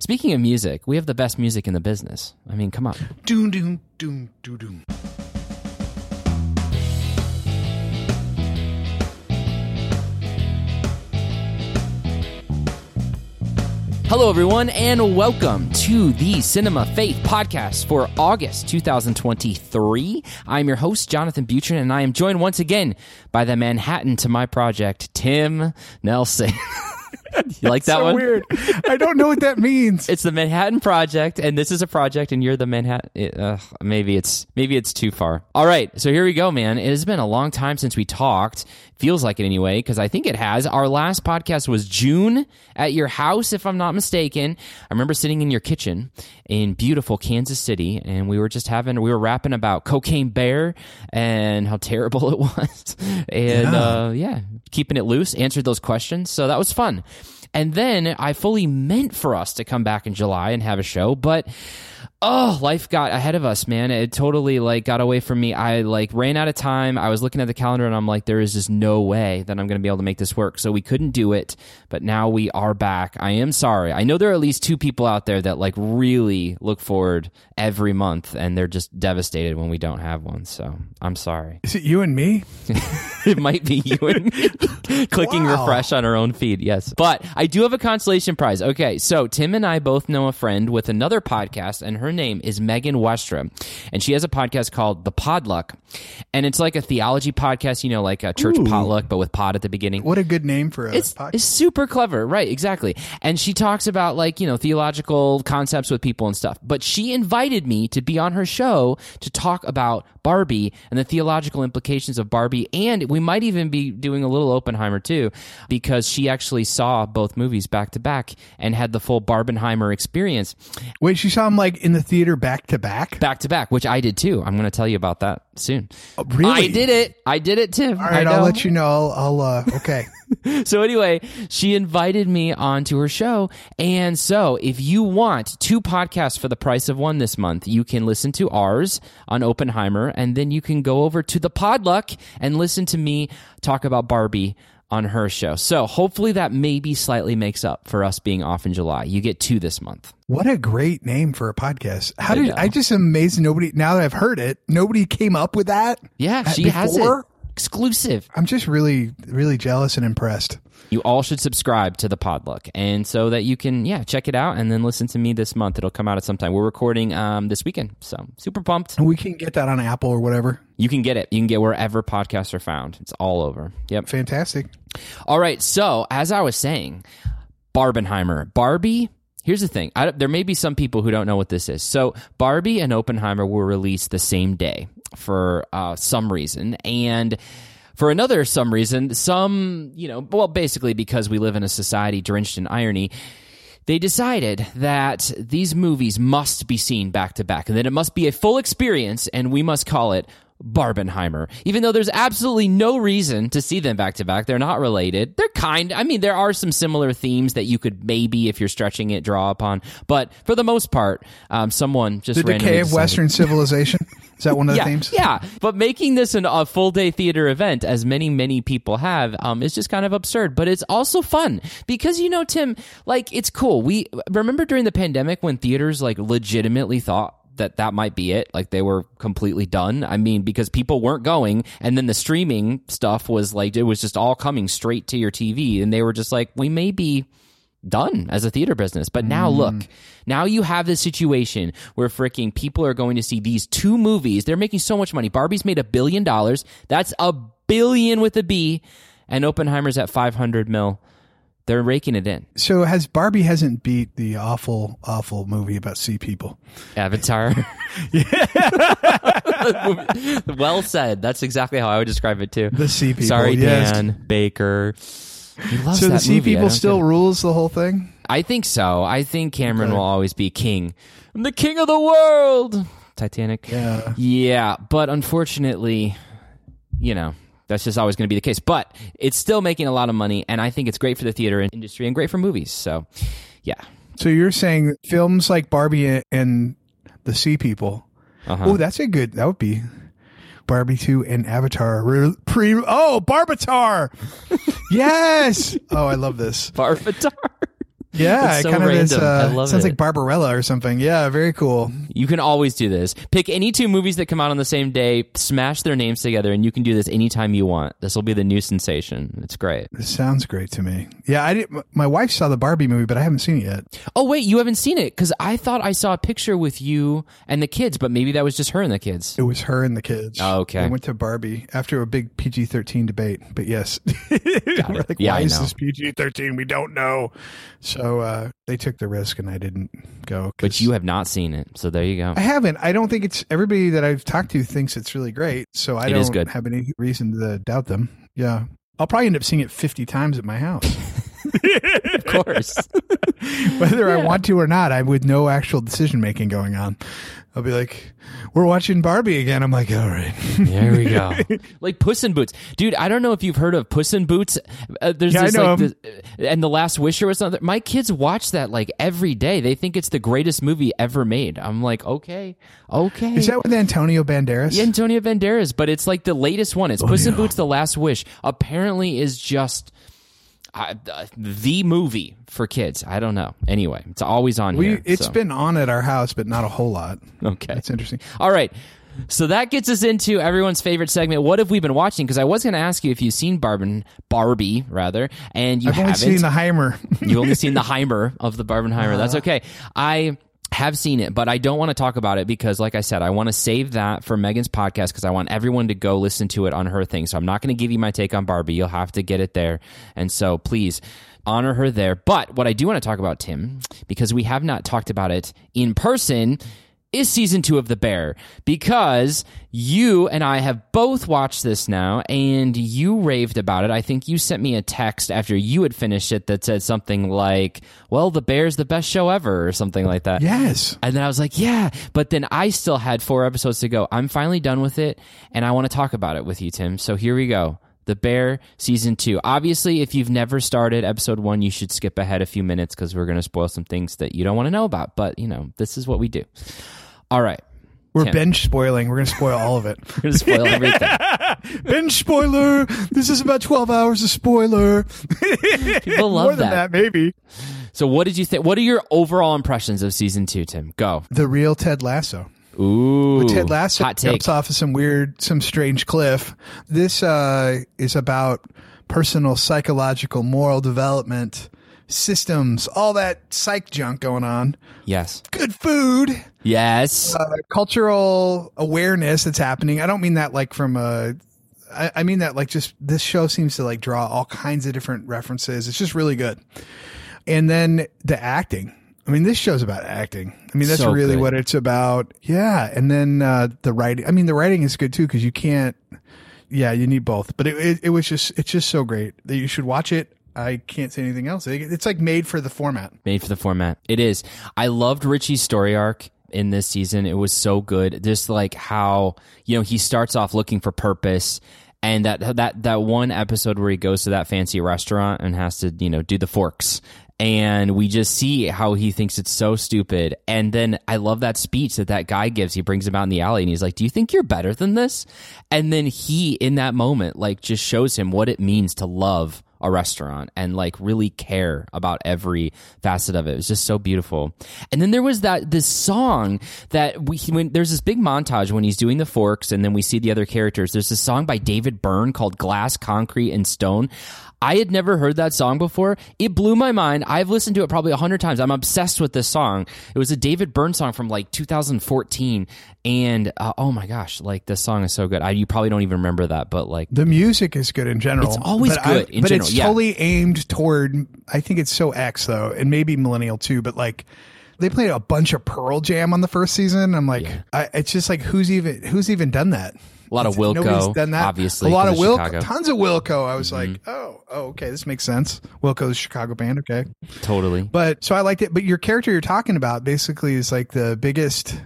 Speaking of music, we have the best music in the business. I mean, come on. Doom, doom, doom, doom, doom. Hello, everyone, and welcome to the Cinema Faith podcast for August 2023. I'm your host, Jonathan Butrin, and I am joined once again by the Manhattan to my project, Tim Nelson. you like that so one? weird. I don't know what that means. It's the Manhattan Project, and this is a project, and you're the Manhattan. Uh, maybe it's maybe it's too far. All right, so here we go, man. It has been a long time since we talked. Feels like it anyway, because I think it has. Our last podcast was June at your house, if I'm not mistaken. I remember sitting in your kitchen in beautiful Kansas City, and we were just having we were rapping about Cocaine Bear and how terrible it was, and Yeah. uh, yeah, keeping it loose. Answered those questions, so that was fun. And then I fully meant for us to come back in July and have a show, but oh, life got ahead of us, man. It totally like got away from me. I like ran out of time. I was looking at the calendar and I'm like, there is just no way that I'm going to be able to make this work. So we couldn't do it, but now we are back. I am sorry. I know there are at least two people out there that like really look forward every month and they're just devastated when we don't have one. So I'm sorry. Is it you and me? it might be you and me clicking Wow. refresh on our own feed. Yes. But I do have a consolation prize. Okay. So Tim and I both know a friend with another podcast, and her name is Megan Westra. And she has a podcast called The Podluck. And it's like a theology podcast, you know, like a church Ooh. potluck, but with pod at the beginning. What a good name for a It's, podcast. it's super clever, right? Exactly. And she talks about like, you know, theological concepts with people and stuff. But she invited me to be on her show to talk about Barbie and the theological implications of Barbie. And we might even be doing a little Oppenheimer too, because she actually saw both movies back to back and had the full Barbenheimer experience Wait, she saw him like in the theater back to back? back to back, which I did too. I'm going to tell you about that soon. Oh, really? I did it. I did it, Tim. All right, I'll let you know. I'll, I'll uh, okay. So anyway, she invited me onto her show. And so if you want two podcasts for the price of one this month, you can listen to ours on Oppenheimer and then you can go over to the Podluck and listen to me talk about Barbie on her show. So hopefully that maybe slightly makes up for us being off in July. You get two this month. What a great name for a podcast. How I did know. I just am amazed nobody now that I've heard it, nobody came up with that? Yeah, she has it. Exclusive. I'm just really, really jealous and impressed. You all should subscribe to the Podluck, and so that you can, yeah, check it out, and then listen to me this month. It'll come out at some time. We're recording um, this weekend, so super pumped. And we can get that on Apple or whatever. You can get it. You can get wherever podcasts are found. It's all over. Yep. Fantastic. All right. So as I was saying, Barbenheimer, Barbie. Here's the thing. I, there may be some people who don't know what this is. So Barbie and Oppenheimer were released the same day for uh, some reason, and for another some reason, some you know, well, basically because we live in a society drenched in irony. They decided that these movies must be seen back to back and that it must be a full experience and we must call it Barbenheimer. Even though there's absolutely no reason to see them back to back. They're not related. They're kind. I mean, there are some similar themes that you could maybe, if you're stretching it, draw upon. But for the most part, um, someone just The decay of decided- Western civilization. Is that one of the yeah, themes? Yeah, but making this an, a full day theater event, as many many people have, um, is just kind of absurd. But it's also fun because you know, Tim, like it's cool. We remember during the pandemic when theaters like legitimately thought that that might be it like they were completely done i mean because people weren't going and then the streaming stuff was like it was just all coming straight to your tv and they were just like we may be done as a theater business. But now mm. look, now you have this situation where freaking people are going to see these two movies. They're making so much money. Barbie's made a billion dollars. That's a billion with a B. And Oppenheimer's at 500 mil. They're raking it in. So has Barbie hasn't beat the awful, awful movie about sea people? Avatar. well said. That's exactly how I would describe it too. The sea people. Sorry, yes. Dan Baker. He loves So the sea movie. People still rules the whole thing. I think so. I think Cameron Okay. will always be king. I'm the king of the world. Titanic. Yeah. Yeah, but unfortunately, you know, that's just always going to be the case. But it's still making a lot of money, and I think it's great for the theater industry and great for movies. So, yeah. So you're saying films like Barbie and the Sea People. Uh-huh. Oh, that's a good. That would be Barbie two and Avatar. Re- Pre. Oh, Barbatar. yes. Oh, I love this. Barbatar. Yeah, It's it so kind of is. random. I Uh, love sounds it. like Barbarella or something. Yeah, very cool. You can always do this. Pick any two movies that come out on the same day, smash their names together, and you can do this anytime you want. This will be the new sensation. It's great. This sounds great to me. Yeah, I did. My wife saw the Barbie movie, but I haven't seen it yet. Oh wait, you haven't seen it because I thought I saw a picture with you and the kids, but maybe that was just her and the kids. It was her and the kids. Oh, okay. They went to Barbie after a big PG thirteen debate. But yes, We're like, Yeah, why I is this PG thirteen? We don't know. So uh, they took the risk, and I didn't go. But you have not seen it, so there you go. I haven't. I don't think it's everybody that I've talked to thinks it's really great. So I It don't have any reason to doubt them. Yeah, I'll probably end up seeing it fifty times at my house, of course. whether I want to or not. I'm with no actual decision making going on. I'll be like, "We're watching Barbie again." I'm like, "All right." There we go. like Puss in Boots, dude. I don't know if you've heard of Puss in Boots. Uh, there's Yeah, I this know like, this, and the Last Wish or something. My kids watch that like every day. They think it's the greatest movie ever made. I'm like, okay, okay. Is that with Antonio Banderas? Yeah, Antonio Banderas, but it's like the latest one. It's Puss in. Boots: The Last Wish. Apparently, is just uh, the movie for kids. I don't know. Anyway, it's always on We, here. it's so. been on at our house, but not a whole lot. okay. That's interesting. All right. So that gets us into everyone's favorite segment. What have we been watching? Because I was going to ask you if you've seen Barbie, Barbie rather, and you I've haven't. seen the Heimer. You've only seen the Heimer of the Barbenheimer. That's Uh-huh. okay. I have seen it, but I don't want to talk about it because, like I said, I want to save that for Megan's podcast because I want everyone to go listen to it on her thing. So I'm not going to give you my take on Barbie. You'll have to get it there. And so please honor her there. But what I do want to talk about, Tim, because we have not talked about it in person. Is season two of The Bear because you and I have both watched this now and you raved about it. I think you sent me a text after you had finished it that said something like, Well, The Bear's the best show ever, or something like that. yes. And then I was like, yeah. But then I still had four episodes to go. I'm finally done with it, and I want to talk about it with you, Tim. So here we go. The Bear season two. Obviously, if you've never started episode one, you should skip ahead a few minutes because we're going to spoil some things that you don't want to know about. But, you know, this is what we do. All right. We're Tim. bench spoiling. We're going to spoil all of it. We're going to spoil everything. bench spoiler. This is about 12 hours of spoiler. People love More than that. that, maybe. So, what did you think? What are your overall impressions of season two, Tim? Go. The real Ted Lasso. Ooh. Ted Lasso Hot take. jumps off of some weird, some strange cliff. This uh, is about personal, psychological, moral development, systems, all that psych junk going on. Yes. Good food, Yes. uh, cultural awareness that's happening. I don't mean that like from a. I I mean that like just this show seems to like draw all kinds of different references. It's just really good. And then the acting. I mean, this show's about acting. I mean, that's So really good. what it's about. Yeah. And then uh, the writing. I mean, the writing is good too because you can't. Yeah, you need both. But it, it it was just it's just so great that you should watch it. I can't say anything else. It's like made for the format. made for the format. It is. I loved Richie's story arc in this season. It was so good. Just like how you know he starts off looking for purpose, and that that that one episode where he goes to that fancy restaurant and has to you know do the forks. And we just see how he thinks it's so stupid. And then I love that speech that that guy gives. He brings him out in the alley and he's like, Do you think you're better than this? And then he, in that moment, like just shows him what it means to love a restaurant and like really care about every facet of it. It was just so beautiful. And then there was that this song that we when there's this big montage when he's doing the forks and then we see the other characters. There's this song by David Byrne called Glass, Concrete and Stone. I had never heard that song before. It blew my mind. I've listened to it probably a hundred times. I'm obsessed with this song. It was a David Byrne song from like 2014, and uh, oh my gosh, like this song is so good. I, you probably don't even remember that, but like The music is good in general. It's always but I- good in but general, it's yeah. totally aimed toward. I think it's so X though, and maybe millennial too. But like, they played a bunch of Pearl Jam on the first season. I'm like, I, it's just like who's even who's even done that? A lot of nobody's Wilco, done that. obviously. a lot of Wilco, Chicago. Mm-hmm. tons of Wilco. I was like, oh, oh, okay, this makes sense. Wilco's Chicago band, okay. Totally. But so I liked it. But your character you're talking about basically is like the biggest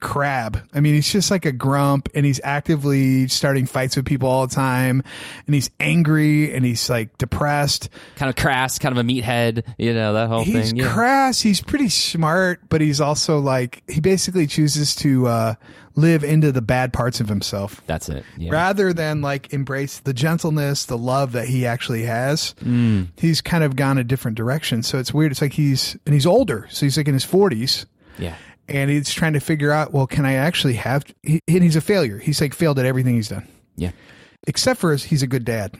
crab. I mean, he's just like a grump and he's actively starting fights with people all the time and he's angry and he's like depressed. Kind of crass, kind of a meathead, you know, that whole He's thing. Yeah. crass. He's pretty smart, but he's also like, he basically chooses to, uh, live into the bad parts of himself That's it. Yeah. rather than like embrace the gentleness, the love that he actually has. Mm. He's kind of gone a different direction. So it's weird. It's like he's, and he's older. So he's like in his forties yeah. And he's trying to figure out, well, can I actually have, he, and he's a failure. He's like failed at everything he's done, Yeah. except for his, he's a good dad.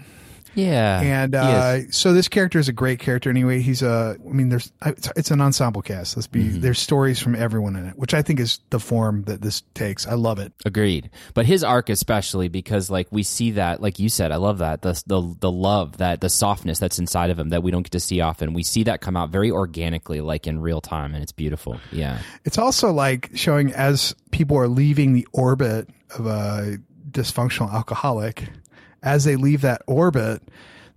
Yeah. And uh, so this character is a great character anyway. He's a, I mean, there's, it's, it's an ensemble cast. Let's be, Mm-hmm. there's stories from everyone in it, which I think is the form that this takes. I love it. Agreed. But his arc especially because like we see that like you said, I love that. The the the love, that the softness that's inside of him that we don't get to see often. We see that come out very organically like in real time and it's beautiful. Yeah. It's also like showing as people are leaving the orbit of a dysfunctional alcoholic, as they leave that orbit,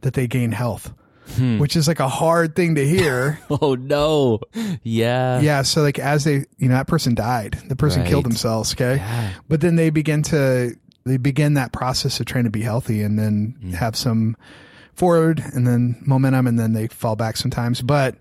that they gain health, Hmm. which is like a hard thing to hear. Oh no. Yeah. yeah. So like as they, you know, that person died, the person killed themselves. Okay. Yeah. But then they begin to, they begin that process of trying to be healthy and then Mm. have some forward and then momentum and then they fall back sometimes. But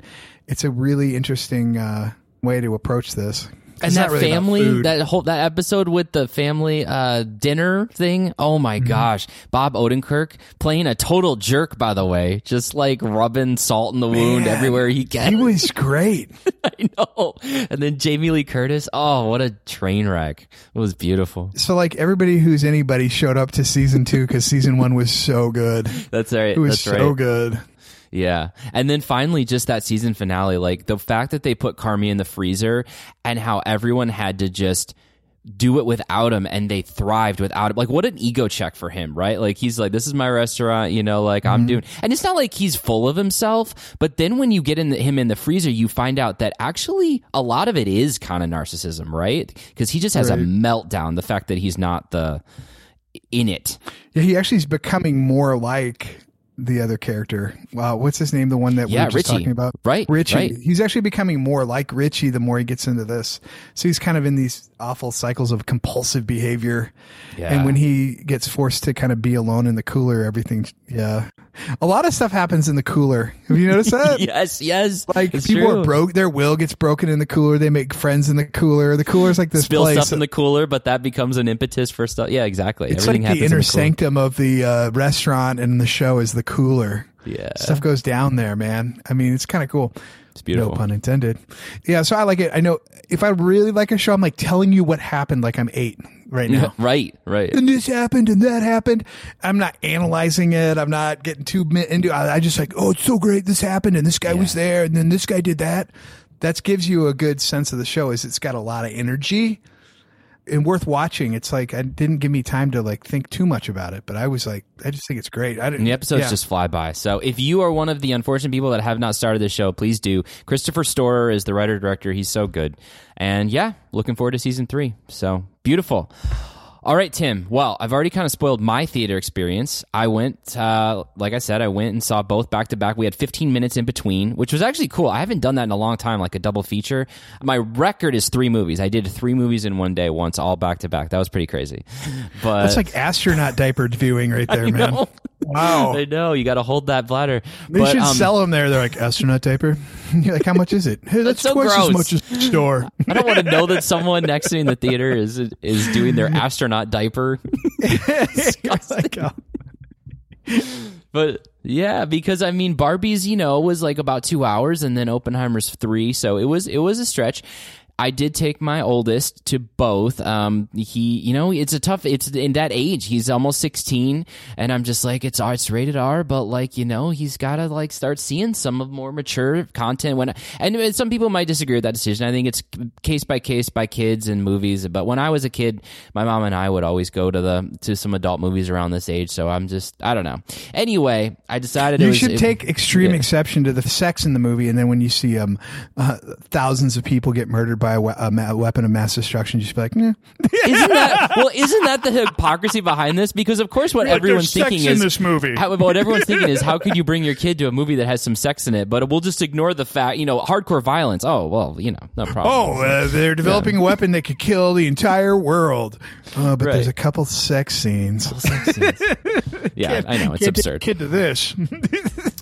it's a really interesting, uh, way to approach this. And that really family, that whole that episode with the family uh, dinner thing. Oh my Mm-hmm. gosh, Bob Odenkirk playing a total jerk. By the way, just like rubbing salt in the wound everywhere he can. He was great. I know. And then Jamie Lee Curtis. Oh, what a train wreck! It was beautiful. So like everybody who's anybody showed up to season two because season one was so good. That's right. It was That's so right. good. Yeah. And then finally, just that season finale, like the fact that they put Carmy in the freezer and how everyone had to just do it without him and they thrived without him. Like, what an ego check for him, right? Like, he's like, this is my restaurant, you know, like I'm mm-hmm. doing, and it's not like he's full of himself, but then when you get in the, him in the freezer, you find out that actually a lot of it is kind of narcissism, right? Because he just has a meltdown, the fact that he's not the, in it. Yeah, he actually is becoming more like the other character. Wow, what's his name? The one that we Yeah, were just Richie. talking about. Right, Richie. right. He's actually becoming more like Richie the more he gets into this. So he's kind of in these awful cycles of compulsive behavior. Yeah. And when he gets forced to kind of be alone in the cooler, everything, yeah. A lot of stuff happens in the cooler. Have you noticed that? yes, yes. Like people true. are broke, their will gets broken in the cooler. They make friends in the cooler. The cooler's like this spill place. stuff in the cooler, but that becomes an impetus for stuff. Yeah, exactly. it's Everything like the happens inner in the sanctum of the uh, restaurant, and the show is the cooler. Yeah, Stuff goes down there, man. I mean, it's kind of cool. it's beautiful. No pun intended. Yeah, so I like it. I know if I really like a show, I'm like telling you what happened like I'm eight right now. right, right. and this happened and that happened. I'm not analyzing it. I'm not getting too into. I, I just like, oh, it's so great. This happened and this guy was there and then this guy did that. That gives you a good sense of the show. Is it's got a lot of energy and worth watching. It's like I didn't give me time to like think too much about it, but I was like, I just think it's great. I didn't. And the episodes yeah. just fly by. So if you are one of the unfortunate people that have not started the show, please do. Christopher Storer is the writer director. He's so good. And yeah, looking forward to season three. So beautiful. All right, Tim. Well, I've already kind of spoiled my theater experience. I went, uh, like I said, I went and saw both back to back. We had 15 minutes in between, which was actually cool. I haven't done that in a long time, like a double feature. My record is three movies. I did three movies in one day once, all back to back. That was pretty crazy. But That's like astronaut diapered viewing right there, man. Wow. I know you got to hold that bladder. They but, should um, sell them there. They're like astronaut diaper. You're like, how much is it? Hey, that's, so twice gross. as much as the store. I don't want to know that someone next to me in the theater is is doing their astronaut diaper. Oh. But yeah, because I mean Barbie's, you know, was like about two hours and then Oppenheimer's three, so it was it was a stretch. I did take my oldest to both. Um, he, you know, it's a tough. It's in that age. He's almost sixteen, and I'm just like, it's it's rated R, but like, you know, he's got to like start seeing some of more mature content. When and some people might disagree with that decision. I think it's case by case by kids and movies. But when I was a kid, my mom and I would always go to the to some adult movies around this age. So I'm just, I don't know. Anyway, I decided it You was, should it- take extreme yeah. exception to the sex in the movie, and then when you see um, uh, thousands of people get murdered by by a, we- a ma- weapon of mass destruction, just be like, nah. Isn't that well? Isn't that the hypocrisy behind this? Because of course, what Look, everyone's there's sex thinking in is this movie. How, what everyone's thinking is, how could you bring your kid to a movie that has some sex in it? But we'll just ignore the fact, you know, hardcore violence. Oh well, you know, no problem. Oh, uh, they're developing a weapon that could kill the entire world. Uh, but Right. there's a couple sex scenes. Sex scenes. yeah, I know it's Can't take a absurd. Kid to this.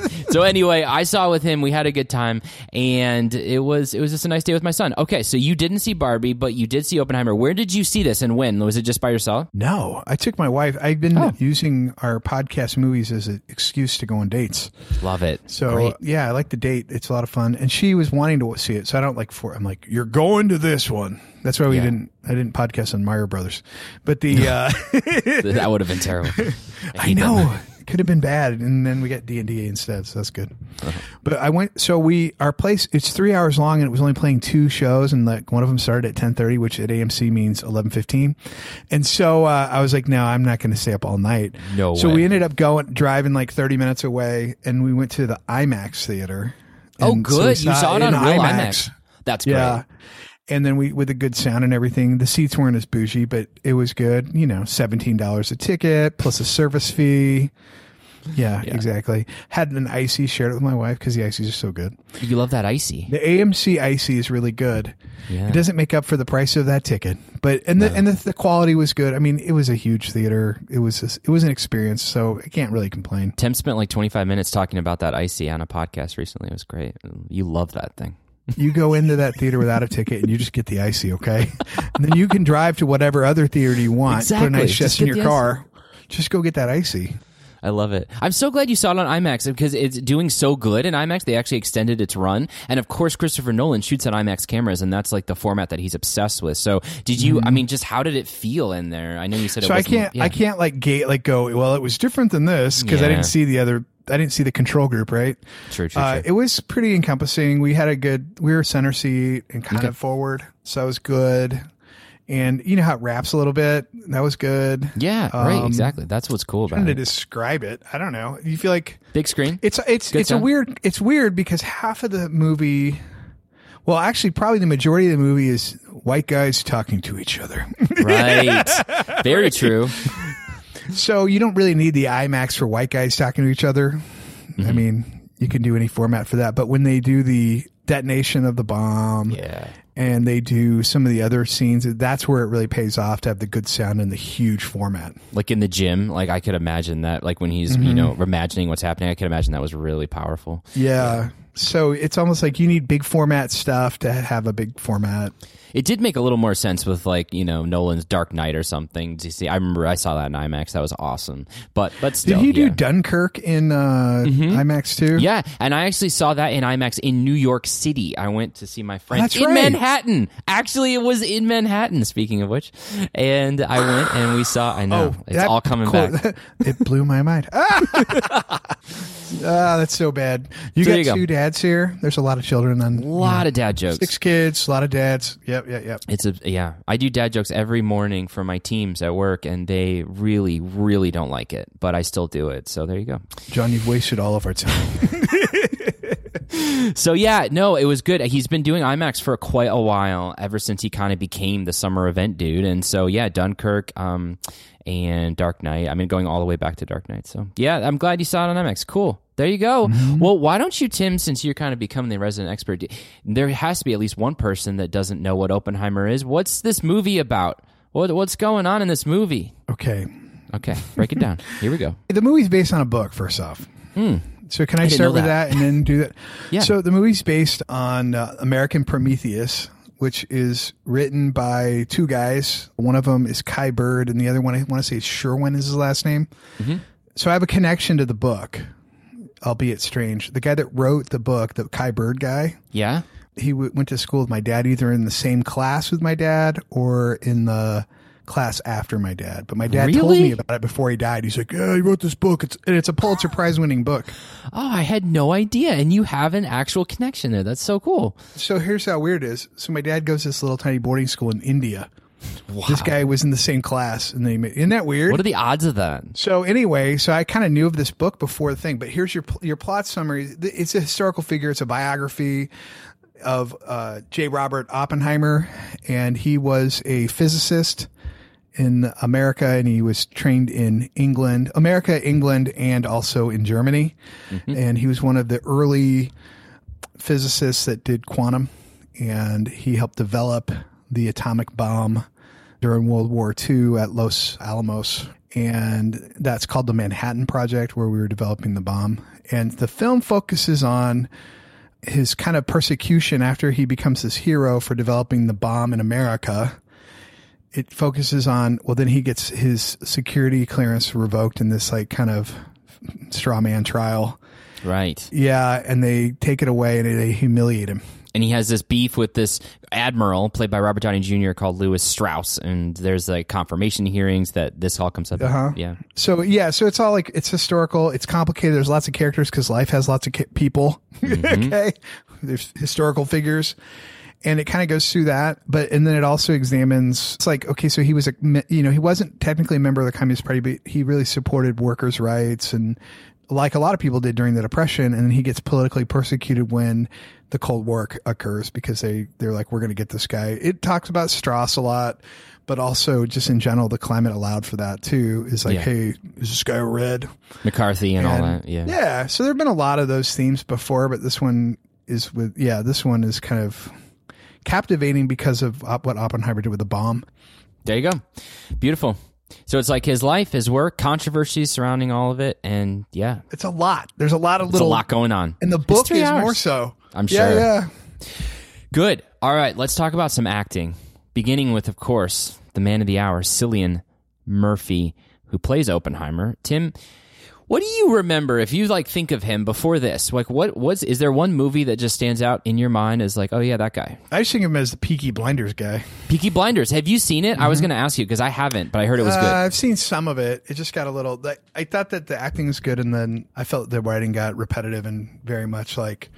So anyway, I saw with him. We had a good time, and it was it was just a nice day with my son. Okay, so you didn't see Barbie, but you did see Oppenheimer. Where did you see this, and when? Was it just by yourself? no, I took my wife. I've been Oh. using our podcast movies as an excuse to go on dates. Love it. So Great. yeah, I like the date. It's a lot of fun, and she was wanting to see it. So I don't like for. I'm like, you're going to this one. That's why we Yeah. didn't. I didn't podcast on Mario Brothers, but the uh, that would have been terrible. I know. Could have been bad, and then we got D and D instead, so that's good. Uh-huh. But I went. So we our place. It's three hours long, and it was only playing two shows, and like one of them started at ten thirty, which at AMC means eleven fifteen. And so uh, I was like, no, I'm not going to stay up all night. No So way. we ended up going driving like thirty minutes away, and we went to the IMAX theater. Oh, And so good. you saw it on real IMAX. That's great. Yeah. And then we with a good sound and everything. The seats weren't as bougie, but it was good. You know, seventeen dollars a ticket plus a service fee. Yeah, exactly. Had an icy, shared it with my wife because the ices are so good. You love that icy. The AMC icy is really good. Yeah. It doesn't make up for the price of that ticket, but and the and the, the quality was good. I mean, it was a huge theater. It was a, it was an experience, so I can't really complain. Tim spent like 25 minutes talking about that icy on a podcast recently. It was great. You love that thing. You go into that theater without a ticket and you just get the icy, okay? And then you can drive to whatever other theater you want. Put a Exactly. nice chest in your the car. Just go get that icy. I love it. I'm so glad you saw it on IMAX because it's doing so good in IMAX. They actually extended its run, and of course, Christopher Nolan shoots on IMAX cameras, and that's like the format that he's obsessed with. So, did you? I mean, just how did it feel in there? I know you said it. Mm-hmm. So I can't yeah. I can't like gate like go, well, it was different than this because I didn't see the other I didn't see the control group, right? True, true, Uh, true. it was pretty encompassing. We had a good we were center seat and kind of forward. So it was good. And you know how it wraps a little bit? That was good. yeah, right. um, Exactly. That's what's cool about Trying to describe it. I don't know. You feel like Big screen. It's it's Good it's a weird it's weird because half of the movie well actually probably the majority of the movie is white guys talking to each other. right. Very true. So you don't really need the IMAX for white guys talking to each other. I Mm-hmm. mean, you can do any format for that, but when they do the detonation of the bomb Yeah. and they do some of the other scenes, that's where it really pays off to have the good sound and the huge format. Like in the gym, like I could imagine that. Like when he's, you know, imagining what's happening, I could imagine that was really powerful. Yeah. So it's almost like you need big format stuff to have a big format. It did make a little more sense with like you know Nolan's Dark Knight or something. Do you see? I remember I saw that in IMAX. That was awesome. But but still, Did he do. Dunkirk in uh, IMAX too? Yeah, and I actually saw that in IMAX in New York City. I went to see my friend That's in right. Manhattan. Actually, it was in Manhattan. Speaking of which, and I went and we saw. I know it's Oh, that- all coming cool. back. it blew my mind. Ah! Ah, that's so bad. You So got you go. two dads here. There's a lot of children on A lot of dad jokes. six kids, a lot of dads. Yep, yep, yep. It's a yeah. I do dad jokes every morning for my teams at work, and they really, really don't like it. But I still do it. So there you go. John, you've wasted all of our time. So yeah, no, it was good. He's been doing IMAX for quite a while, ever since he kind of became the summer event dude. And so yeah, Dunkirk, um, and Dark Knight. I mean, going all the way back to Dark Knight. So yeah, I'm glad you saw it on IMAX. Cool. There you go. Well, why don't you, Tim, since you're kind of becoming the resident expert, there has to be at least one person that doesn't know what Oppenheimer is. What's this movie about? What, what's going on in this movie? Okay. Okay, break it down. Here we go. The movie's based on a book, first off. So can I, didn't start with that. that. and then do that? Yeah. So the movie's based on uh, American Prometheus, which is written by two guys. One of them is Kai Bird, and the other one I want to say Sherwin is his last name. Mm-hmm. So I have a connection to the book, albeit strange. The guy that wrote the book, the Kai Bird guy, Yeah. he w- went to school with my dad, either in the same class with my dad or in the class after my dad. But my dad told me about it before he died. He's like, "Yeah, he wrote this book. It's and it's a Pulitzer Prize winning book." Oh, I had no idea. And you have an actual connection there. That's so cool. So here's how weird it is. So my dad goes to this little tiny boarding school in India. This guy was in the same class, and they made, isn't that weird? What are the odds of that? So anyway, so I kind of knew of this book before the thing, but here's your your plot summary. It's a historical figure. It's a biography. of uh, J. Robert Oppenheimer, and he was a physicist in America, and he was trained in England, America, England, and also in Germany. And he was one of the early physicists that did quantum, and he helped develop the atomic bomb during World War II at Los Alamos. And that's called the Manhattan Project, where we were developing the bomb. And the film focuses on his kind of persecution after he becomes this hero for developing the bomb in America. It focuses on, well, then he gets his security clearance revoked in this like kind of straw man trial. Right. Yeah. And they take it away and they humiliate him. And he has this beef with this admiral played by Robert Downey Jr. called Lewis Strauss. And there's like confirmation hearings that this all comes up. Uh-huh. Yeah. So yeah, so it's all like it's historical. It's complicated. There's lots of characters because life has lots of ca- people. okay, there's historical figures, and it kind of goes through that. But and then it also examines. It's like okay, so he was a you know he wasn't technically a member of the Communist Party, but he really supported workers' rights and like a lot of people did during the Depression. And then he gets politically persecuted when the Cold War occurs because they they're like we're going to get this guy. It talks about Strauss a lot. But also, just in general, the climate allowed for that too. Is like, Yeah. hey, is this guy red? McCarthy and, all that. Yeah. Yeah. So there have been a lot of those themes before, but this one is with, yeah, this one is kind of captivating because of uh, what Oppenheimer did with the bomb. There you go. Beautiful. So it's like his life, his work, controversies surrounding all of it. And yeah, It's a lot. There's a lot of there's a lot going on. and the book is hours. more so. I'm Yeah, sure. yeah. Good. All right, let's talk about some acting. Beginning with, of course, the man of the hour, Cillian Murphy, who plays Oppenheimer. Tim, what do you remember if you like think of him before this? Like, what was? Is there one movie that just stands out in your mind as like, oh yeah, that guy? I just think of him as the Peaky Blinders guy. Peaky Blinders. Have you seen it? I was going to ask you because I haven't, but I heard it was Uh, good. I've seen some of it. It just got a little. like, I thought that the acting was good, and then I felt the writing got repetitive and very much like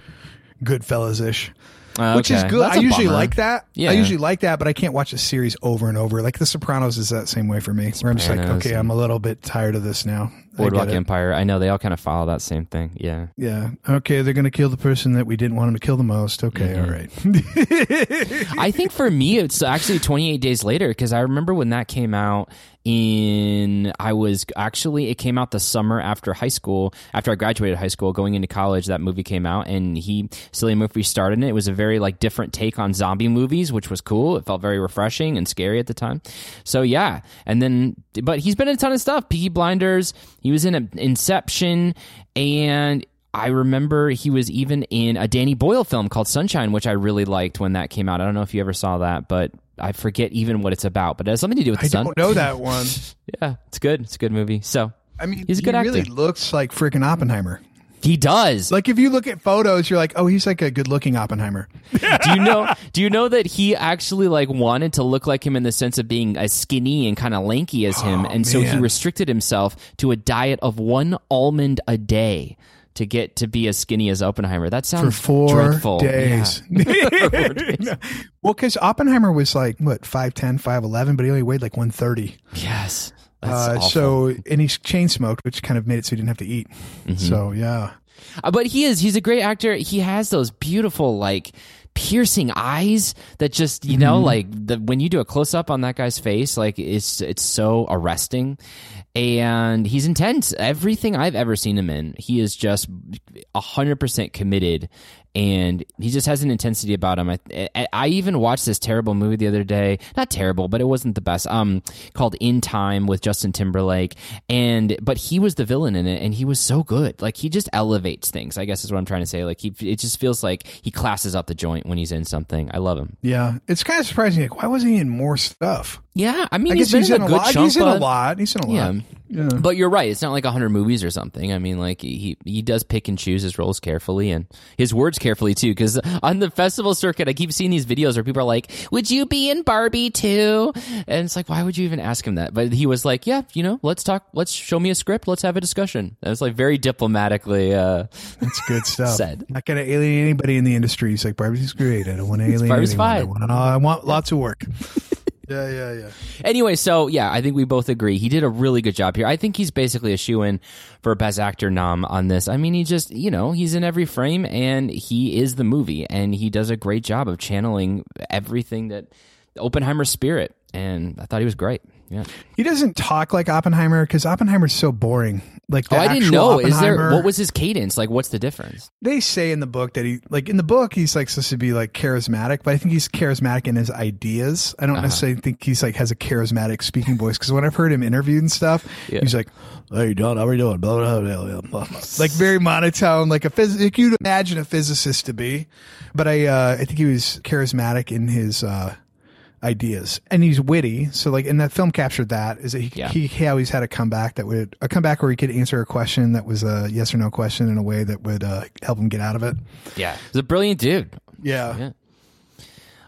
Goodfellas ish. Uh, which is good. That's I usually bummer. like that. Yeah. I usually like that, but I can't watch a series over and over. Like The Sopranos is that same way for me. Where I'm just like, okay, I'm a little bit tired of this now. I Boardwalk get. Empire. I know they all kind of follow that same thing. Yeah. Yeah. Okay, they're gonna kill the person that we didn't want them to kill the most. Okay, Mm-hmm. all right. I think for me, it's actually 28 days later because I remember when that came out in, I was actually, it came out the summer after high school, after I graduated high school, going into college, that movie came out and he, Cillian Murphy starred in it. It was a very like different take on zombie movies, which was cool. It felt very refreshing and scary at the time. So yeah. And then, but he's been in a ton of stuff. Peaky Blinders, he was in a, Inception and I remember he was even in a Danny Boyle film called Sunshine, which I really liked when that came out. I don't know if you ever saw that, but I forget even what it's about. But it has something to do with the I sun. don't know that one. Yeah, it's good. It's a good movie. So I mean, He's a good actor. he really looks like freaking Oppenheimer. He does. Like if you look at photos, you're like, oh, he's like a good-looking Oppenheimer. do you know? Do you know that he actually like wanted to look like him in the sense of being as skinny and kind of lanky as him, oh, and so he restricted himself to a diet of one almond a day. To get to be as skinny as Oppenheimer, that For sounds four dreadful. days. well, because Oppenheimer was like what 5'10", 5'11", but he only weighed like one thirty. Yes, Uh, so and he chain smoked, which kind of made it so he didn't have to eat. Mm-hmm. So yeah, Uh, but he is he's a great actor. He has those beautiful like piercing eyes that just you know like the when you do a close up on that guy's face like it's it's so arresting. And he's intense. Everything i've ever seen him in he is just 100% committed and he just has an intensity about him. I, I, even watched this terrible movie the other day. Not terrible but it wasn't the best. Um called in time with justin timberlake. And but he was the villain in it and he was so good. Like he just elevates things i guess is what i'm trying to say. Like he it just feels like he classes up the joint when he's in something. I love him. Yeah. It's kind of surprising. Like, why wasn't he in more stuff? Yeah i mean I he's guess been he's in in a a good lot. chunk He's in a of- lot. He's in a lot. Yeah. Yeah. But you're right. It's not like 100 movies or something. I mean, like he he does pick and choose his roles carefully and his words carefully too. Because on the festival circuit, I keep seeing these videos where people are like, "Would you be in Barbie too?" And it's like, why would you even ask him that? But he was like, "Yeah, you know, let's talk. Let's show me a script. Let's have a discussion." And it's like very diplomatically. Uh, That's good stuff. Said. Not gonna alienate anybody in the industry. He's like Barbie's great. I don't want to alienate Barbie's anyone. I want, I want lots of work. Yeah, yeah, yeah. Anyway, so yeah, I think we both agree he did a really good job here. I think he's basically a shoe in for Best Actor nom on this. I mean, he just you know he's in every frame and he is the movie, and he does a great job of channeling everything that Oppenheimer's spirit. And I thought he was great. Yeah. He doesn't talk like Oppenheimer because Oppenheimer's so boring. Like Oh, I didn't know. Is there what was his cadence? Like, what's the difference? they say in the book that he like in the book he's like supposed to be like charismatic, but I think he's charismatic in his ideas. I don't Uh-huh. necessarily think he's like has a charismatic speaking voice because when I've heard him interviewed and stuff, Yeah. he's like, "Hey, Don, how are you doing?" Blah, blah, blah, blah. like very monotone, like a phys- like you'd imagine a physicist to be. But I uh, I think he was charismatic in his. Uh, ideas and he's witty so like and that film captured that is that he, Yeah. he he always had a comeback that would a comeback where he could answer a question that was a yes or no question in a way that would uh, help him get out of it Yeah, he's a brilliant dude. yeah, Yeah.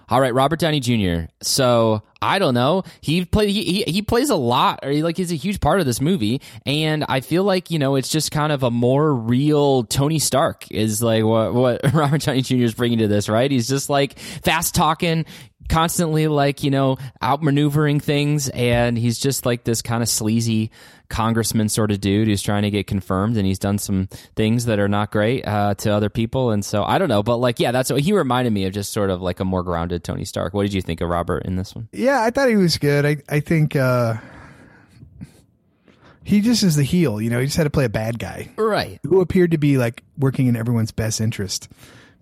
All right, Robert Downey Jr. So I don't know. He play he, he he plays a lot, or he, like he's a huge part of this movie, and I feel like you know it's just kind of a more real Tony Stark is like what what Robert Downey Jr. is bringing to this, right? He's just like fast talking, constantly like you know outmaneuvering things, and he's just like this kind of sleazy congressman sort of dude who's trying to get confirmed and he's done some things that are not great uh, to other people and so i don't know but like yeah that's what he reminded me of just sort of like a more grounded tony stark. What did you think of robert in this one? Yeah i thought he was good. I i think uh he just is the heel you know he just had to play a bad guy. Right. Who appeared to be like working in everyone's best interest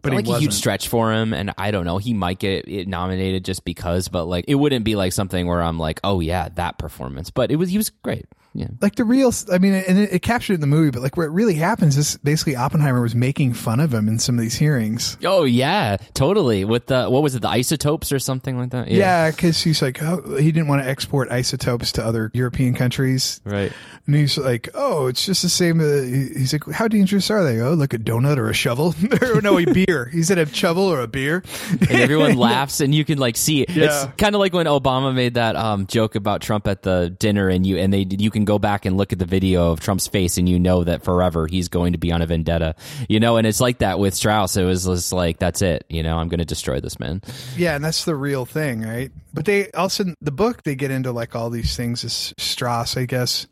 but like he a wasn't. huge stretch for him and i don't know he might get it nominated just because but like it wouldn't be like something where i'm like oh yeah that performance. But it was he was great yeah. Like the real i mean and it, it captured it in the movie but like where it really happens is basically oppenheimer was making fun of him in some of these hearings. Oh yeah. Totally. With the what was it the isotopes or something like that? Yeah. Because he's like oh he didn't want to export isotopes to other european countries. Right. And he's like oh it's just the same uh, he's like how dangerous are they? Oh like a donut or a shovel? Or no a beer. He said a shovel or a beer. And everyone laughs and you can like see it. it's kind of like when obama made that um, joke about trump at the dinner and you and they you can go back and look at the video of trump's face and you know that forever he's going to be on a vendetta you know and it's like that with strauss it was just like that's it you know i'm going to destroy this man Yeah, and that's the real thing, right? But they also the book they get into like all these things. Is Strauss, I guess.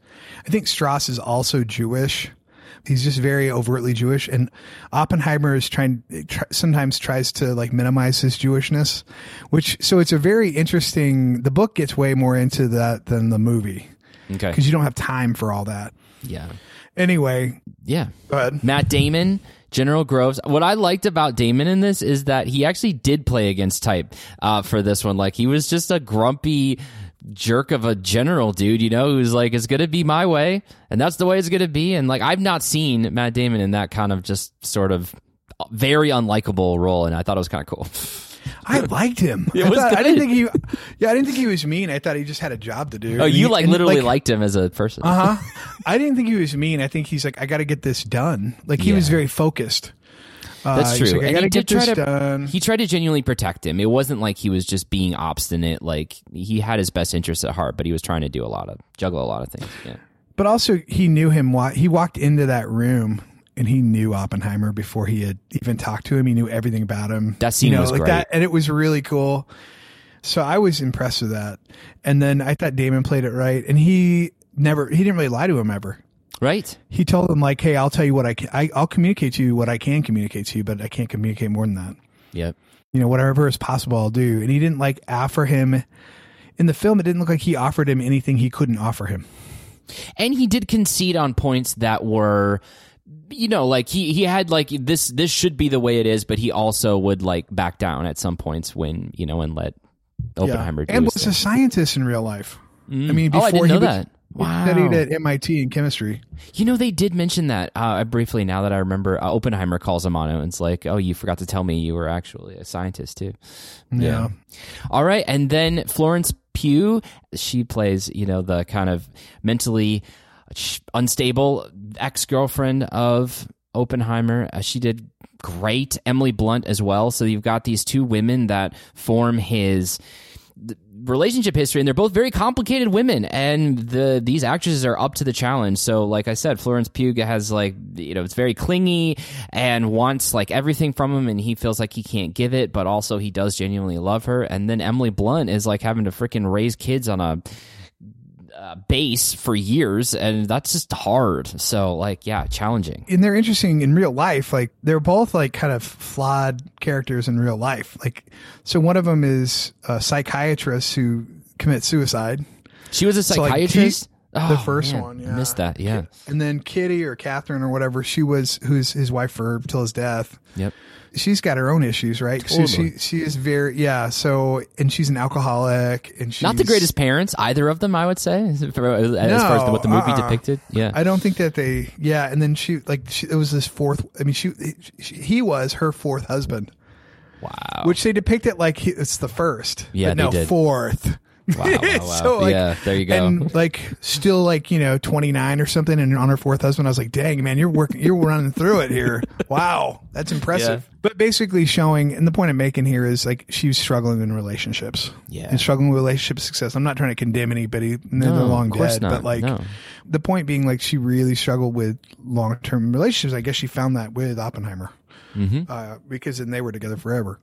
I think Strauss is also Jewish. He's just very overtly Jewish, and Oppenheimer is trying try, sometimes tries to like minimize his Jewishness, which so it's a very interesting. The book gets way more into that than the movie okay because you don't have time for all that. yeah Anyway, yeah go ahead. Matt Damon, General Groves. What I liked about Damon in this is that he actually did play against type uh, for this one. Like he was just a grumpy jerk of a general dude, you know, who's like, it's gonna be my way, and that's the way it's gonna be. And like, I've not seen Matt Damon in that kind of just sort of very unlikable role, and I thought it was kind of cool. I liked him. It I, was thought- I didn't think he. Yeah, I didn't think he was mean. I thought he just had a job to do. Oh, you he- like and, literally liked him as a person. Uh huh. I didn't think he was mean. I think he's like, I got to get this done. Like he Yeah. was very focused. Uh, That's he's true. like, I and got he to get did try this to done. he tried to genuinely protect him. It wasn't like he was just being obstinate. Like he had his best interests at heart, but he was trying to do a lot of juggle a lot of things. Yeah. But also, he knew him. wa- He walked into that room and he knew Oppenheimer before he had even talked to him. He knew everything about him. That scene you know, was like great. that, and it was really cool. So I was impressed with that. And then I thought Damon played it right, and he never he didn't really lie to him ever. Right. He told him like, "Hey, I'll tell you what I can. I, I'll communicate to you what I can communicate to you, but I can't communicate more than that." Yep. you know, whatever is possible, I'll do. And he didn't like offer him in the film. It didn't look like he offered him anything he couldn't offer him. and he did concede on points that were you know like he he had like this this should be the way it is but he also would like back down at some points when you know and let oppenheimer do and was thing. a scientist in real life. I mean, Oh, before I didn't he know was- that. Wow. studied at MIT in chemistry. you know they did mention that uh, briefly now that i remember uh, oppenheimer calls him on it and it's like oh you forgot to tell me you were actually a scientist too Yeah. All right, and then Florence Pugh, she plays, you know, the kind of mentally unstable ex-girlfriend of Oppenheimer. Uh, she did great. Emily Blunt as well. So you've got these two women that form his relationship history and they're both very complicated women and the these actresses are up to the challenge so like i said florence pugh has like you know it's very clingy and wants like everything from him and he feels like he can't give it but also he does genuinely love her and then emily blunt is like having to freaking raise kids on a uh, base for years and that's just hard so like yeah challenging and they're interesting in real life. Like they're both like kind of flawed characters in real life. Like so, one of them is a psychiatrist who commits suicide. she was a So, like, psychiatrist the Oh, first man, one, I missed that yeah And then Kitty or Catherine or whatever, she was who's his wife for till his death. yep She's got her own issues, right? So Totally. she she is very yeah. So and she's an alcoholic and she's not the greatest parents either of them i would say as far as, far as what the movie uh-uh. depicted yeah I don't think that they yeah. And then she like she, it was this fourth. I mean, she, she he was her fourth husband, wow which they depict it like he, it's the first. Yeah, but they no did. fourth. Wow, wow, wow. so like, yeah, there you go. And like still like you know twenty nine or something, and on her fourth husband, I was like, dang man, you're working, you're running through it here. Wow, that's impressive. Yeah. But basically showing, and the point I'm making here is like she's struggling in relationships. Yeah. and struggling with relationship success. I'm not trying to condemn anybody; they're long dead. not. But like No. the point being, like she really struggled with long term relationships. I guess she found that with Oppenheimer. Mm-hmm. Uh, because then they were together forever.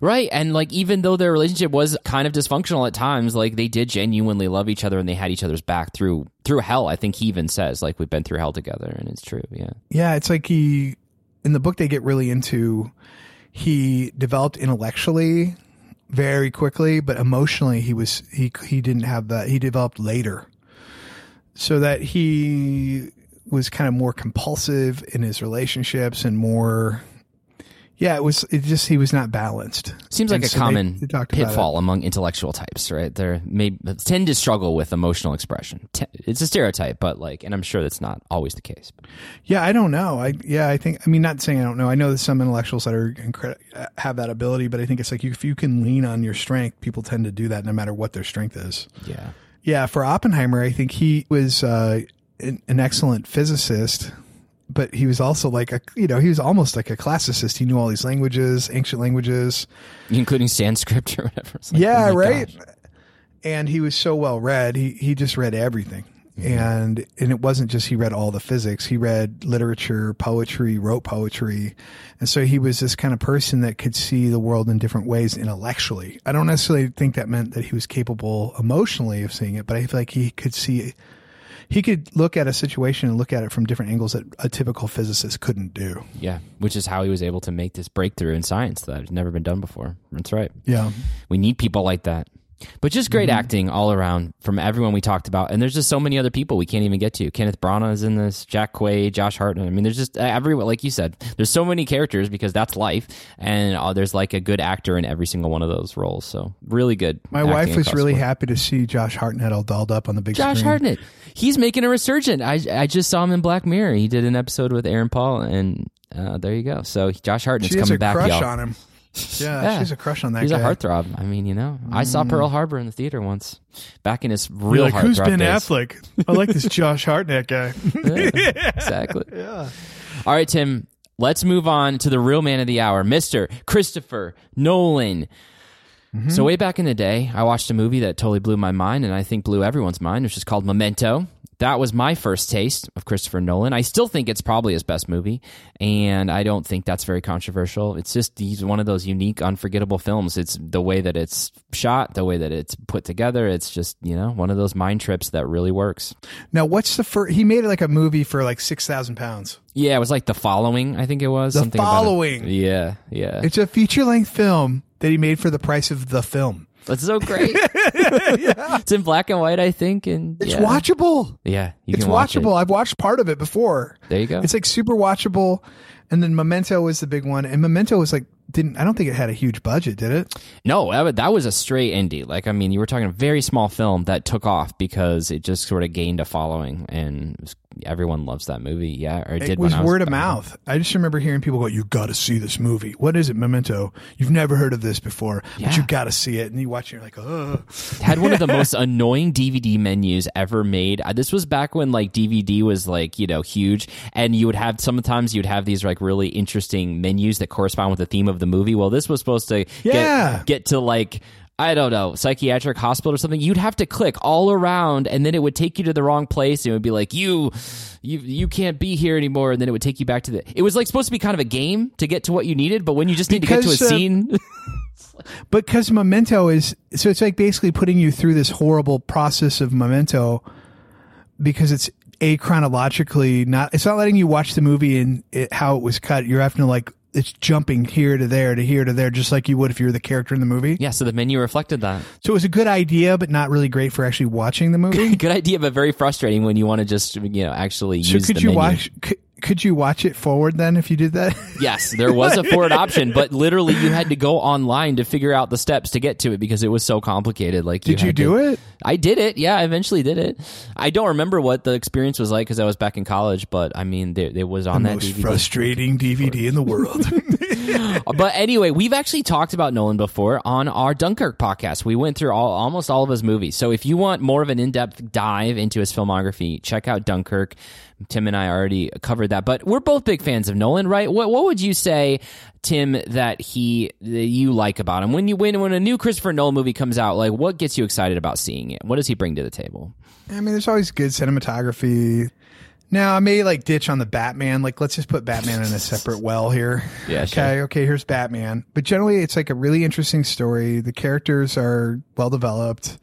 right, and like even though their relationship was kind of dysfunctional at times, like they did genuinely love each other and they had each other's back through through hell. I think he even says like we've been through hell together, and it's true. Yeah, Yeah, it's like he in the book they get really into he developed intellectually very quickly, but emotionally he was he he didn't have that. He developed later. So that he was kind of more compulsive in his relationships and more yeah, it was it just he was not balanced. seems like And a so they- common they about pitfall among intellectual types. Right, they may tend to struggle with emotional expression. It's a stereotype, but like, and I'm sure that's not always the case. Yeah, I don't know. I yeah, I think I mean not saying I don't know. I know that some intellectuals that are incre- have that ability, but I think it's like you, if you can lean on your strength, people tend to do that no matter what their strength is. Yeah, Yeah, for Oppenheimer, I think he was uh, an, an excellent physicist, but he was also like a you know he was almost like a classicist. He knew all these languages, ancient languages. including Sanskrit or whatever. Like, yeah, oh right. gosh. And he was so well read. He he just read everything. And and it wasn't just he read all the physics. He read literature, poetry, wrote poetry. And so he was this kind of person that could see the world in different ways intellectually. I don't necessarily think that meant that he was capable emotionally of seeing it, but I feel like he could see he could look at a situation and look at it from different angles that a typical physicist couldn't do. Yeah, which is how he was able to make this breakthrough in science that had never been done before. That's right. Yeah. We need people like that. But just great Mm-hmm. acting all around from everyone we talked about. And there's just so many other people we can't even get to. Kenneth Branagh is in this, Jack Quaid, Josh Hartnett. I mean, there's just uh, everyone, like you said, there's so many characters because that's life. And uh, there's like a good actor in every single one of those roles. So really good. My wife was really board. happy to see Josh Hartnett all dolled up on the big Josh screen. Hartnett. He's making a resurgence. I I just saw him in Black Mirror. He did an episode with Aaron Paul, and uh, there you go. So Josh Hartnett's coming a back, crush y'all. on him. Yeah, Yeah. she has a crush on that He's guy. a heartthrob. I mean, you know, I saw Pearl Harbor in the theater once, back in his You're real like, who's Ben days. Affleck? I like this Josh Hartnett guy. Yeah, exactly. Yeah. All right, Tim. Let's move on to the real man of the hour, Mister Christopher Nolan. Mm-hmm. So way back in the day, I watched a movie that totally blew my mind, and I think blew everyone's mind, which is called Memento. That was my first taste of Christopher Nolan. I still think it's probably his best movie, and I don't think that's very controversial. It's just he's one of those unique, unforgettable films. It's the way that it's shot, the way that it's put together. It's just you know one of those mind trips that really works. now, what's the first? He made like a movie for like six thousand pounds. Yeah, it was like the following. I think it was The something about it. Following. Yeah, yeah. It's a feature length film that he made for the price of the film. That's so great. It's in black and white, I think, and It's yeah. watchable. Yeah, you It's can watch it. watchable. I've watched part of it before. There you go. It's like super watchable. And then Memento was the big one. And Memento was like didn't I don't think it had a huge budget, did it? No, that, was a straight indie. Like, I mean, you were talking a very small film that took off because it just sort of gained a following, and was- everyone loves that movie. Yeah, or it, did It when was I word of mouth. I just remember hearing people go, "You got to see this movie. What is it, Memento? You've never heard of this before, Yeah. but you got to see it." And you watch, it, you're like, "Oh, had one of the most annoying DVD menus ever made. Uh, This was back when like DVD was like you know huge, and you would have sometimes you'd have these like really interesting menus that correspond with the theme of the movie. Well, this was supposed to Yeah. get, get to like I don't know, psychiatric hospital or something, you'd have to click all around and then it would take you to the wrong place and it would be like, you, you, you can't be here anymore. And then it would take you back to the, it was like supposed to be kind of a game to get to what you needed, but when you just need to get to a uh, scene, But because Memento is so it's like basically putting you through this horrible process of Memento because it's a chronologically not it's not letting you watch the movie and it, how it was cut. You're having to like it's jumping here to there to here to there just like you would if you were the character in the movie. yeah, so the menu reflected that. So it was a good idea but not really great for actually watching the movie. Good idea, but very frustrating when you want to just, you know, actually so use could the you menu. watch could, could you watch it forward then if you did that? Yes, there was a forward option, but literally you had to go online to figure out the steps to get to it because it was so complicated. Like, Did you do to- it? I did it. Yeah, I eventually did it. I don't remember what the experience was like because I was back in college, but I mean, it was on that Most DVD. frustrating DVD in the world. but anyway, we've actually talked about Nolan before on our Dunkirk podcast. We went through all, almost all of his movies. So if you want more of an in-depth dive into his filmography, check out Dunkirk. Tim and I already covered that, but we're both big fans of Nolan, right? What, what would you say, Tim, that he that you like about him when you when when a new Christopher Nolan movie comes out? Like, what gets you excited about seeing it? What does he bring to the table? I mean, there's always good cinematography. Now, I may like ditch on the Batman. Like, let's just put Batman in a separate well here. Yeah, Okay. sure. Okay. Here's Batman. But generally, it's like a really interesting story. The characters are well developed.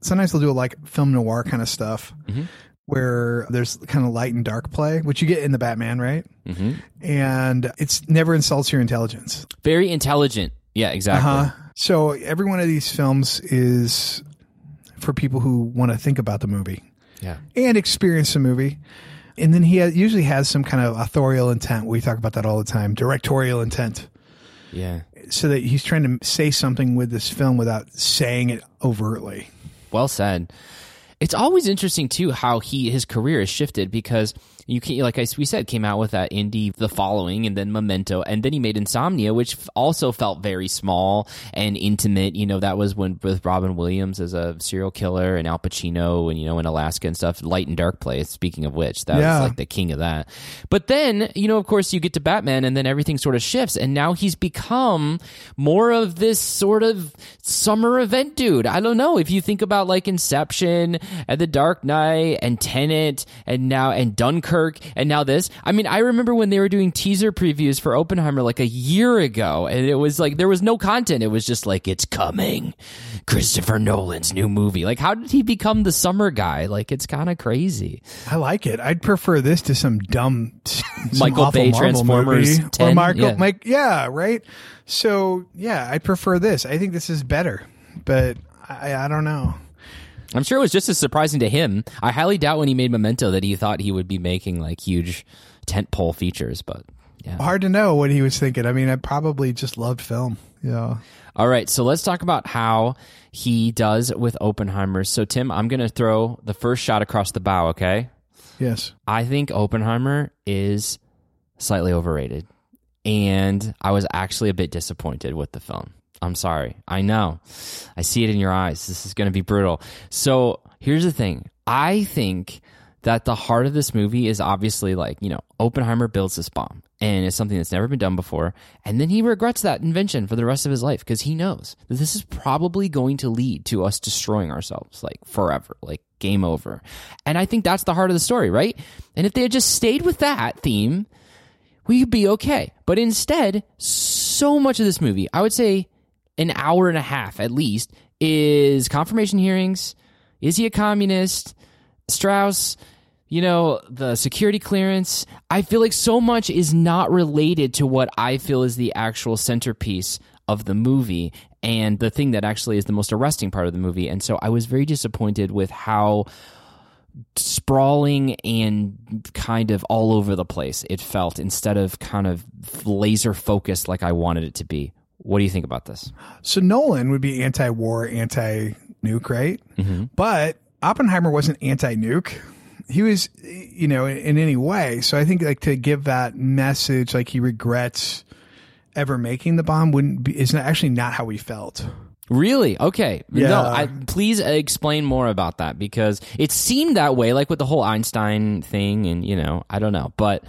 Sometimes they'll do a like film noir kind of stuff Mm-hmm. where there's kind of light and dark play, which you get in the Batman, right? Mm-hmm. And it's never insults your intelligence. Very intelligent. Yeah, exactly. Uh-huh. So every one of these films is for people who want to think about the movie Yeah. and experience the movie. And then he usually has some kind of authorial intent. We talk about that all the time, directorial intent. Yeah. So that he's trying to say something with this film without saying it overtly. Well said. It's always interesting too how he his career has shifted because you can like I, we said came out with that indie The Following and then Memento and then he made Insomnia which also felt very small and intimate. You know that was when with Robin Williams as a serial killer and Al Pacino and you know in Alaska and stuff. Light and Dark Place. Speaking of which, that Yeah. was like the king of that. But then you know of course you get to Batman and then everything sort of shifts and now he's become more of this sort of summer event dude. I don't know if you think about like Inception and The Dark Knight and Tenet and now and Dunkirk and now this. I mean, I remember when they were doing teaser previews for Oppenheimer like a year ago and it was like there was no content. It was just like it's coming. Christopher Nolan's new movie. Like how did he become the summer guy? Like it's kind of crazy. I like it. I'd prefer this to some dumb some Michael Bay Marvel Transformers 10, or Michael, yeah. Mike, yeah, right. So yeah, I prefer this. I think this is better, but I, I don't know. I'm sure it was just as surprising to him. I highly doubt when he made Memento that he thought he would be making like huge tentpole features, but yeah. Hard to know what he was thinking. I mean, I probably just loved film. Yeah. All right, so let's talk about how he does with Oppenheimer. So Tim, I'm going to throw the first shot across the bow, okay? Yes. I think Oppenheimer is slightly overrated. And I was actually a bit disappointed with the film. I'm sorry. I know. I see it in your eyes. This is going to be brutal. So here's the thing I think that the heart of this movie is obviously like, you know, Oppenheimer builds this bomb and it's something that's never been done before. And then he regrets that invention for the rest of his life because he knows that this is probably going to lead to us destroying ourselves like forever, like game over. And I think that's the heart of the story, right? And if they had just stayed with that theme, we'd be okay. But instead, so much of this movie, I would say an hour and a half at least, is confirmation hearings. Is he a communist? Strauss, you know, the security clearance. I feel like so much is not related to what I feel is the actual centerpiece of the movie and the thing that actually is the most arresting part of the movie. And so I was very disappointed with how sprawling and kind of all over the place it felt instead of kind of laser focused like I wanted it to be. What do you think about this? So Nolan would be anti-war, anti-nuke, right? Mm-hmm. But Oppenheimer wasn't anti-nuke. He was, you know, in, in any way. So I think like to give that message, like he regrets ever making the bomb, wouldn't be. Is actually not how he felt. Really? Okay. No, Yeah. I, please explain more about that because it seemed that way, like with the whole Einstein thing, and you know, I don't know, but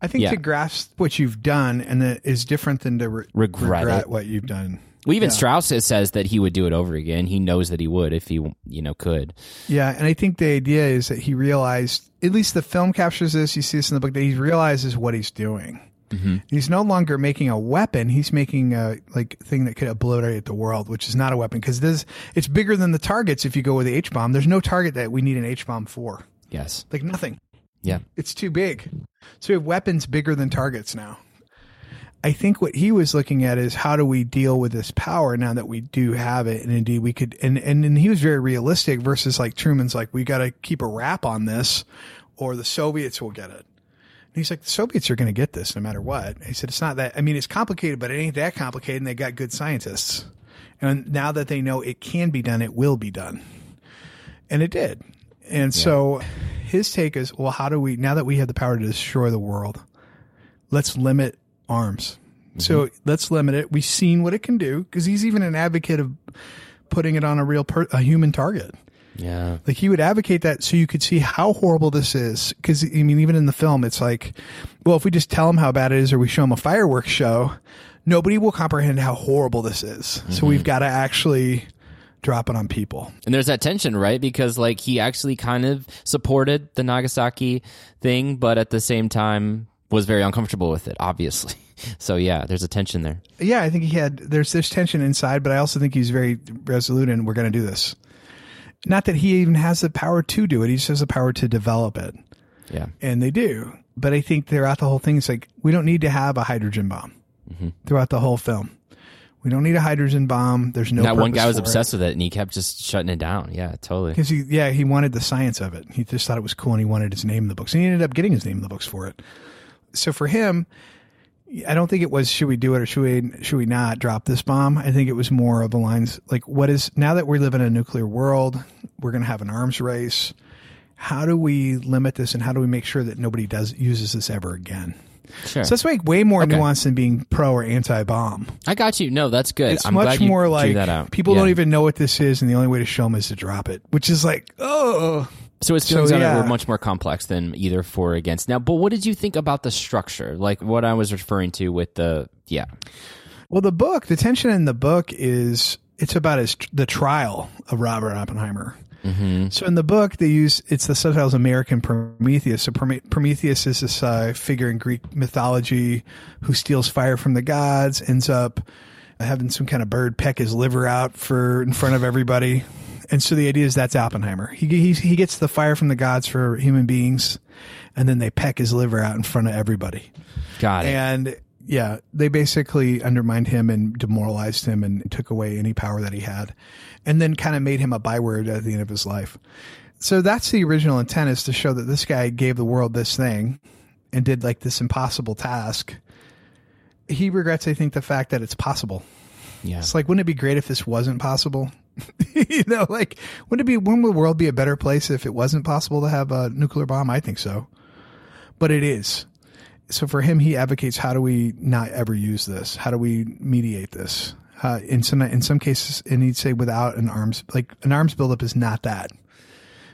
I think Yeah. to grasp what you've done and that is different than to re- Regret it. what you've done. Well, even Yeah. Strauss says that he would do it over again. He knows that he would if he, you know, could. Yeah, and I think the idea is that he realized, at least the film captures this. You see this in the book that he realizes what he's doing. Mm-hmm. He's no longer making a weapon. He's making a like thing that could obliterate the world, which is not a weapon because this it's bigger than the targets. If you go with the H bomb, there's no target that we need an H bomb for. Yes. Like nothing. Yeah. It's too big. So we have weapons bigger than targets now. I think what he was looking at is how do we deal with this power now that we do have it, and indeed we could. And and, and he was very realistic versus like Truman's like we got to keep a wrap on this, or the Soviets will get it. And he's like the Soviets are going to get this no matter what. He said it's not that. I mean it's complicated, but it ain't that complicated, and they got good scientists. And now that they know it can be done, it will be done, and it did. And so his take is, well, how do we now that we have the power to destroy the world? let's limit arms. So mm-hmm. let's limit it. We've seen what it can do because he's even an advocate of putting it on a real per- a human target. Yeah. Like he would advocate that so you could see how horrible this is. Because I mean, even in the film, it's like, well, if we just tell them how bad it is, or we show them a fireworks show, nobody will comprehend how horrible this is. So mm-hmm. we've got to actually drop it on people. And there's that tension, right? Because like he actually kind of supported the Nagasaki thing, but at the same time was very uncomfortable with it, obviously. So yeah, there's a tension there. Yeah, I think he had there's this tension inside, but I also think he's very resolute and we're going to do this. Not that he even has the power to do it; he just has the power to develop it, Yeah. and they do. But I think throughout the whole thing, it's like we don't need to have a hydrogen bomb mm-hmm. throughout the whole film. We don't need a hydrogen bomb. There's no. that one guy was obsessed with it and he kept just shutting it down. Yeah, totally. because he, yeah, he wanted the science of it. He just thought it was cool, and he wanted his name in the books. And he ended up getting his name in the books for it. So for him, I don't think it was should we do it or should we should we not drop this bomb. I think it was more of the lines like what is now that we live in a nuclear world, we're going to have an arms race. How do we limit this, and how do we make sure that nobody does uses this ever again? Sure. So that's like way more nuanced than being pro or anti bomb. I got you. No, that's good. It's I'm much glad more like that out. people Yeah. don't even know what this is, and the only way to show them is to drop it, which is like, oh, So his feelings on it were much more complex than either for or against. Now, but what did you think about the structure? Like what I was referring to with the yeah. Well, the book, the tension in the book is it's about his the trial of Robert Oppenheimer. So in the book, they use it's the subtitles American Prometheus. So Prometheus is this uh, figure in Greek mythology who steals fire from the gods, ends up having some kind of bird peck his liver out for in front of everybody. And so the idea is that's Oppenheimer. He he he gets the fire from the gods for human beings, and then they peck his liver out in front of everybody. Got it. And yeah, they basically undermined him and demoralized him and took away any power that he had, and then kind of made him a byword at the end of his life. So that's the original intent is to show that this guy gave the world this thing and did like this impossible task. He regrets, I think, the fact that it's possible. yeah. It's like, wouldn't it be great if this wasn't possible? you know, like, wouldn't it be, wouldn't the world be a better place if it wasn't possible to have a nuclear bomb? I think so. But it is. So for him, he advocates how do we not ever use this? How do we mediate this? Uh, in some in some cases, and he'd say without an arms like an arms buildup is not that,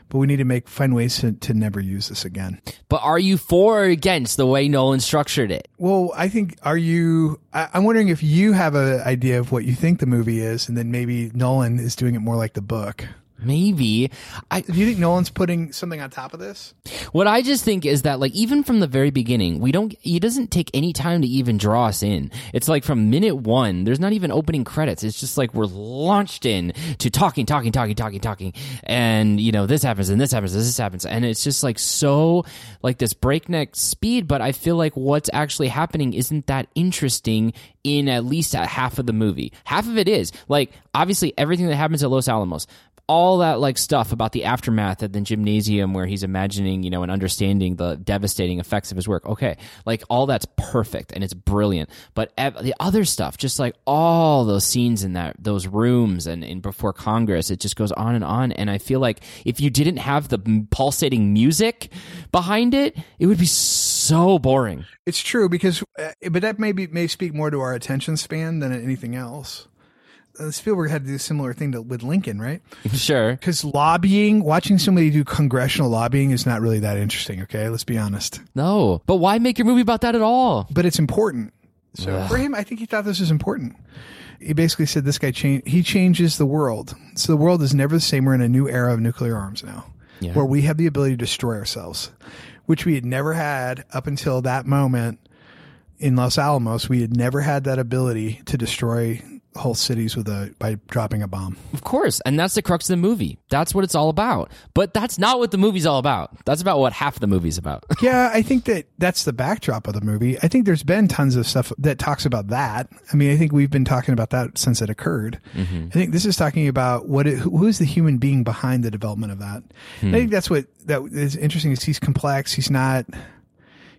but we need to make find ways to, to never use this again. But are you for or against the way Nolan structured it? Well, I think are you? I, I'm wondering if you have an idea of what you think the movie is, and then maybe Nolan is doing it more like the book. Maybe. I Do you think Nolan's putting something on top of this? what I just think is that like even from the very beginning, we don't he doesn't take any time to even draw us in. It's like from minute 1, there's not even opening credits. It's just like we're launched in to talking, talking, talking, talking, talking. And you know, this happens and this happens and this happens and it's just like so like this breakneck speed, but I feel like what's actually happening isn't that interesting in at least a half of the movie. Half of it is. Like obviously everything that happens at Los Alamos all that like stuff about the aftermath at the gymnasium where he's imagining, you know, and understanding the devastating effects of his work. Okay, like all that's perfect and it's brilliant. But ev- the other stuff, just like all those scenes in that those rooms and, and before Congress, it just goes on and on. And I feel like if you didn't have the pulsating music behind it, it would be so boring. It's true because, uh, but that maybe may speak more to our attention span than anything else. Uh, Spielberg had to do a similar thing to, with Lincoln, right? sure. Because lobbying, watching somebody do congressional lobbying is not really that interesting. Okay, let's be honest. No, but why make your movie about that at all? But it's important. So Ugh. for him, I think he thought this was important. He basically said this guy changed. He changes the world. So the world is never the same. We're in a new era of nuclear arms now, Yeah. where we have the ability to destroy ourselves, which we had never had up until that moment in Los Alamos. We had never had that ability to destroy whole cities with a by dropping a bomb. Of course, and that's the crux of the movie. That's what it's all about. But that's not what the movie's all about. That's about what half the movie's about. Yeah, I think that that's the backdrop of the movie. I think there's been tons of stuff that talks about that. I mean, I think we've been talking about that since it occurred. Mm-hmm. I think this is talking about what it, who is the human being behind the development of that. And I hmm. think that's what that is interesting. Is he's complex. He's not.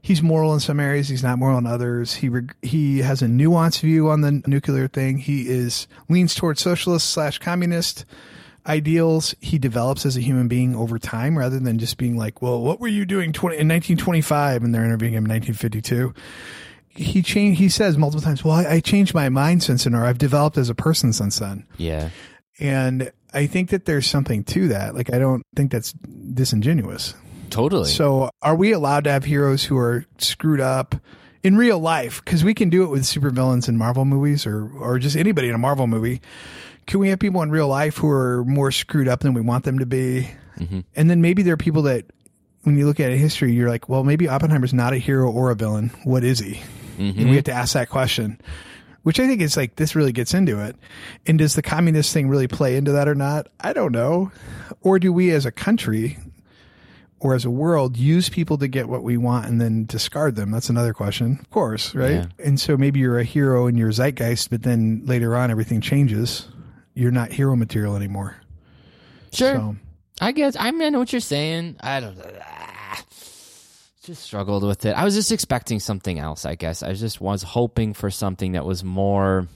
He's moral in some areas. He's not moral in others. He reg- he has a nuanced view on the nuclear thing. He is leans towards socialist slash communist ideals he develops as a human being over time rather than just being like, well, what were you doing 20, in 1925? And they're interviewing him in 1952. He changed, he says multiple times, well, I, I changed my mind since then, or I've developed as a person since then. Yeah. And I think that there's something to that. Like, I don't think that's disingenuous. Totally. So, are we allowed to have heroes who are screwed up in real life? Because we can do it with supervillains in Marvel movies, or or just anybody in a Marvel movie. Can we have people in real life who are more screwed up than we want them to be? Mm-hmm. And then maybe there are people that, when you look at history, you're like, well, maybe Oppenheimer's not a hero or a villain. What is he? Mm-hmm. And we have to ask that question. Which I think is like this really gets into it. And does the communist thing really play into that or not? I don't know. Or do we as a country or as a world use people to get what we want and then discard them? That's another question, of course, right? Yeah. And so maybe you're a hero in your zeitgeist, but then later on everything changes. You're not hero material anymore. sure. So I guess I mean I know what you're saying. I don't just struggled with it. I was just expecting something else, I guess. I just was hoping for something that was more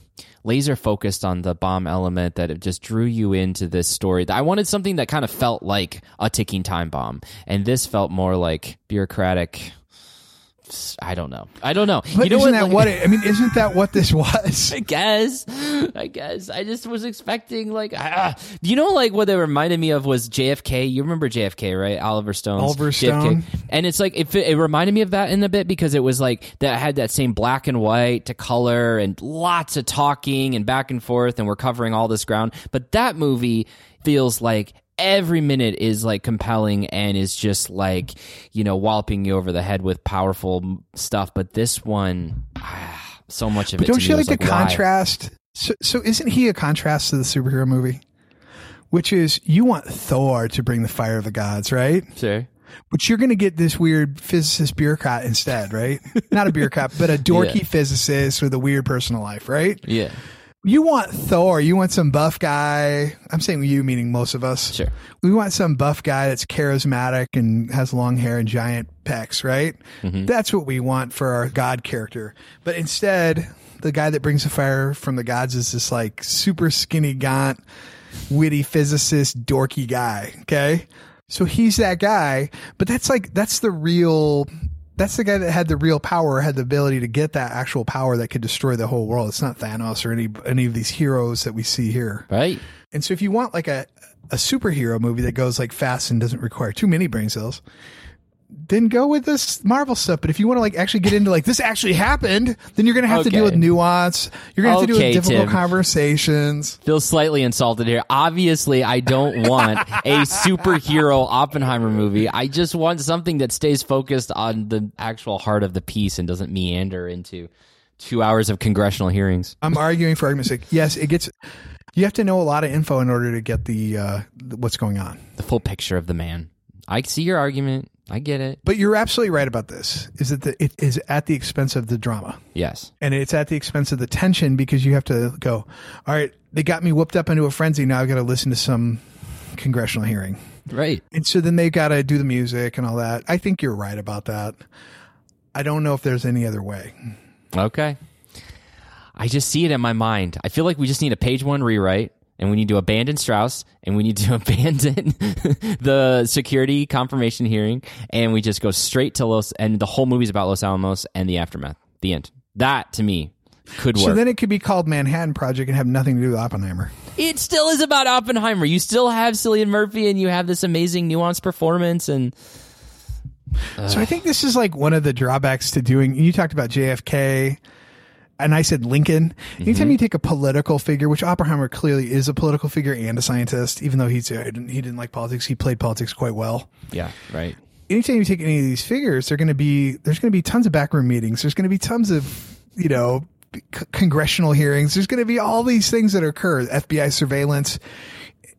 laser focused on the bomb element that it just drew you into this story. I wanted something that kind of felt like a ticking time bomb. And this felt more like bureaucratic I don't know. I don't know. but you know isn't what? that like- what it, I mean, isn't that what this was? I guess. I guess. I just was expecting like ah, you know like what they reminded me of was JFK. You remember JFK, right? Oliver Stone. Oliver Stone. And it's like it, it reminded me of that in a bit because it was like that had that same black and white to color and lots of talking and back and forth and we're covering all this ground. But that movie feels like every minute is like compelling and is just like you know walloping you over the head with powerful stuff but this one ah, so much of But it don't you was like the why? contrast? So, so isn't he a contrast to the superhero movie? Which is you want Thor to bring the fire of the gods, right? Sure. But you're going to get this weird physicist bureaucrat instead, right? Not a bureaucrat, but a dorky Yeah. physicist with a weird personal life, right? Yeah. You want Thor. You want some buff guy. I'm saying you, meaning most of us. Sure. We want some buff guy that's charismatic and has long hair and giant pecs, right? Mm-hmm. That's what we want for our god character. But instead, the guy that brings the fire from the gods is this like super skinny, gaunt, witty physicist, dorky guy. Okay. So he's that guy, but that's like, that's the real, that's the guy that had the real power, had the ability to get that actual power that could destroy the whole world. It's not Thanos or any, any of these heroes that we see here. Right. And so if you want like a, a superhero movie that goes like fast and doesn't require too many brain cells, then go with this Marvel stuff. But if you want to like actually get into like this actually happened, then you're gonna have to deal with nuance. You're gonna have to Okay, deal with difficult Tim. conversations. Feel slightly insulted here. Obviously, I don't want a superhero Oppenheimer movie. I just want something that stays focused on the actual heart of the piece and doesn't meander into two hours of congressional hearings. I'm arguing for argument's sake. Yes, it gets. You have to know a lot of info in order to get the uh, what's going on. The full picture of the man. I see your argument. I get it. But you're absolutely right about this. Is that the, it is at the expense of the drama. Yes. and it's at the expense of the tension because you have to go all right they got me whooped up into a frenzy now i've got to listen to some congressional hearing Right. and so then they've got to do the music and all that i think you're right about that i don't know if there's any other way Okay. I just see it in my mind. I feel like we just need a page one rewrite and we need to abandon Strauss and we need to abandon the security confirmation hearing and we just go straight to Los and the whole movie's about Los Alamos and the aftermath. The end. That to me could work. so then it could be called manhattan project and have nothing to do with oppenheimer it still is about Oppenheimer. You still have Cillian Murphy and you have this amazing nuanced performance and so i think this is like one of the drawbacks to doing you talked about jfk and I said Lincoln. Mm-hmm. Anytime you take a political figure, which Oppenheimer clearly is a political figure and a scientist, even though he's, he didn't, he didn't like politics, he played politics quite well. Yeah, right. Anytime you take any of these figures, they're going to be, there's going to be tons of backroom meetings. There's going to be tons of, you know, c- congressional hearings. There's going to be all these things that occur, FBI surveillance.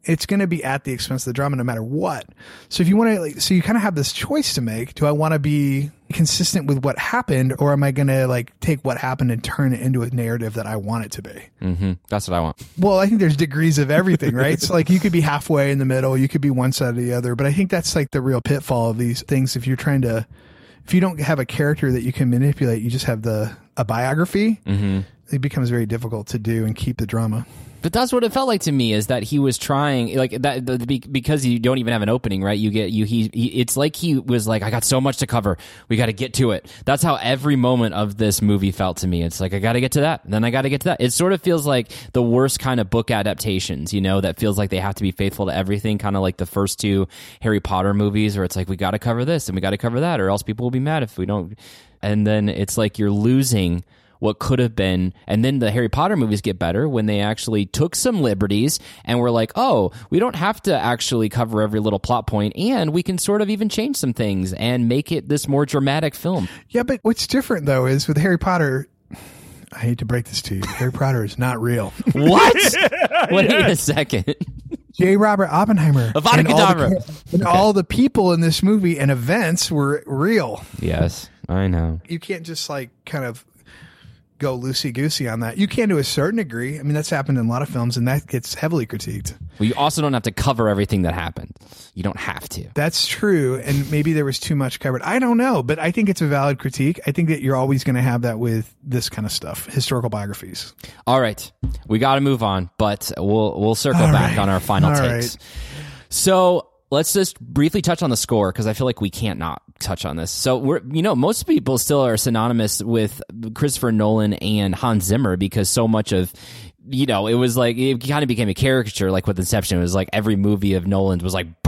It's going to be at the expense of the drama no matter what. So if you want to, like, so you kind of have this choice to make. Do I want to be consistent with what happened or am I going to like take what happened and turn it into a narrative that I want it to be? Mm-hmm. That's what I want. Well, I think there's degrees of everything, right? so like you could be halfway in the middle, you could be one side or the other, but I think that's like the real pitfall of these things. If you're trying to, if you don't have a character that you can manipulate, you just have the a biography. Mm-hmm. It becomes very difficult to do and keep the drama. But that's what it felt like to me is that he was trying like that the, because you don't even have an opening, right? You get you he, he it's like he was like I got so much to cover. We got to get to it. That's how every moment of this movie felt to me. It's like I got to get to that. Then I got to get to that. It sort of feels like the worst kind of book adaptations, you know, that feels like they have to be faithful to everything, kind of like the first two Harry Potter movies where it's like we got to cover this and we got to cover that or else people will be mad if we don't. And then it's like you're losing what could have been. And then the Harry Potter movies get better when they actually took some liberties and were like, oh, we don't have to actually cover every little plot point and we can sort of even change some things and make it this more dramatic film. Yeah, but what's different though is with Harry Potter, I hate to break this to you, Harry Potter is not real. What? Wait a second. J. Robert Oppenheimer Avada and, all the, and all the people in this movie and events were real. Yes, I know. You can't just like kind of go loosey goosey on that. You can to a certain degree. I mean, that's happened in a lot of films, and that gets heavily critiqued. Well, you also don't have to cover everything that happened. You don't have to. That's true, and maybe there was too much covered. I don't know, but I think it's a valid critique. I think that you're always going to have that with this kind of stuff, historical biographies. All right, we got to move on, but we'll we'll circle All back right. on our final All takes. right. So let's just briefly touch on the score because I feel like we can't not touch on this. So we're you know most people still are synonymous with Christopher Nolan and Hans Zimmer because so much of you know, it was like it kind of became a caricature, like with Inception. It was like every movie of Nolan's was like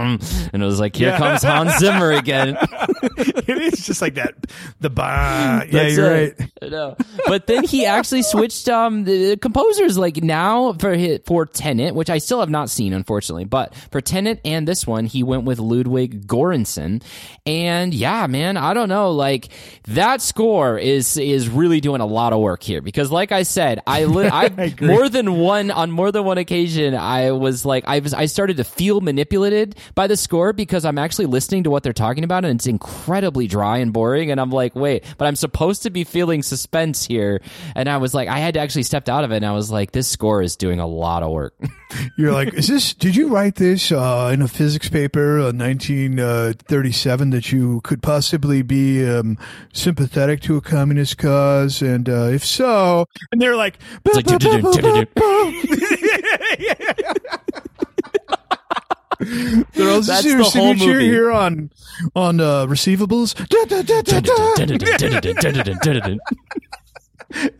and it was like here Yeah. comes Hans Zimmer again. it is just like that. The bah. Yeah, you're it. right. I know. But then he actually switched um the composers like now for hit for Tenet, which I still have not seen unfortunately, but for Tenet and this one he went with Ludwig Göransson. And yeah, man, I don't know, like that score is is really doing a lot of work here because like I said, I li- I more than one on more than one occasion I was like I was I started to feel manipulated by the score because I'm actually listening to what they're talking about and it's incredibly dry and boring and I'm like wait but I'm supposed to be feeling suspense here and I was like I had to actually stepped out of it and I was like this score is doing a lot of work You're like, is this? Did you write this uh, in a physics paper, uh, 1937, that you could possibly be um, sympathetic to a communist cause? And uh, if so, and they're like, it's like, They're all That's your the whole signature movie. here on on uh, receivables. Da, da, da, da, da.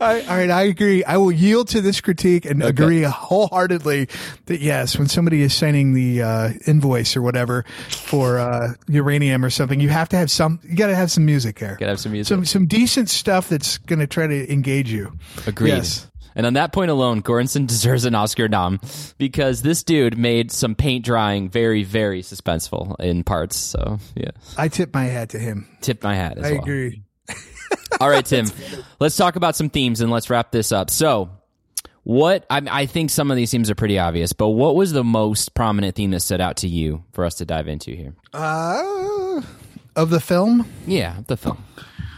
I, all right, I agree. I will yield to this critique and agree wholeheartedly that yes, when somebody is signing the uh, invoice or whatever for uh, uranium or something, you have to have some. You got to have some music there. Gotta have some music. Some some decent stuff that's going to try to engage you. Agreed. Yes. And on that point alone, Göransson deserves an Oscar nom because this dude made some paint drying very, very suspenseful in parts. So yeah, I tip my hat to him. tip my hat as I well. agree. All right, Tim, let's talk about some themes and let's wrap this up. So, what I, I think some of these themes are pretty obvious, but what was the most prominent theme that stood out to you for us to dive into here? Uh, of the film, Yeah, the film.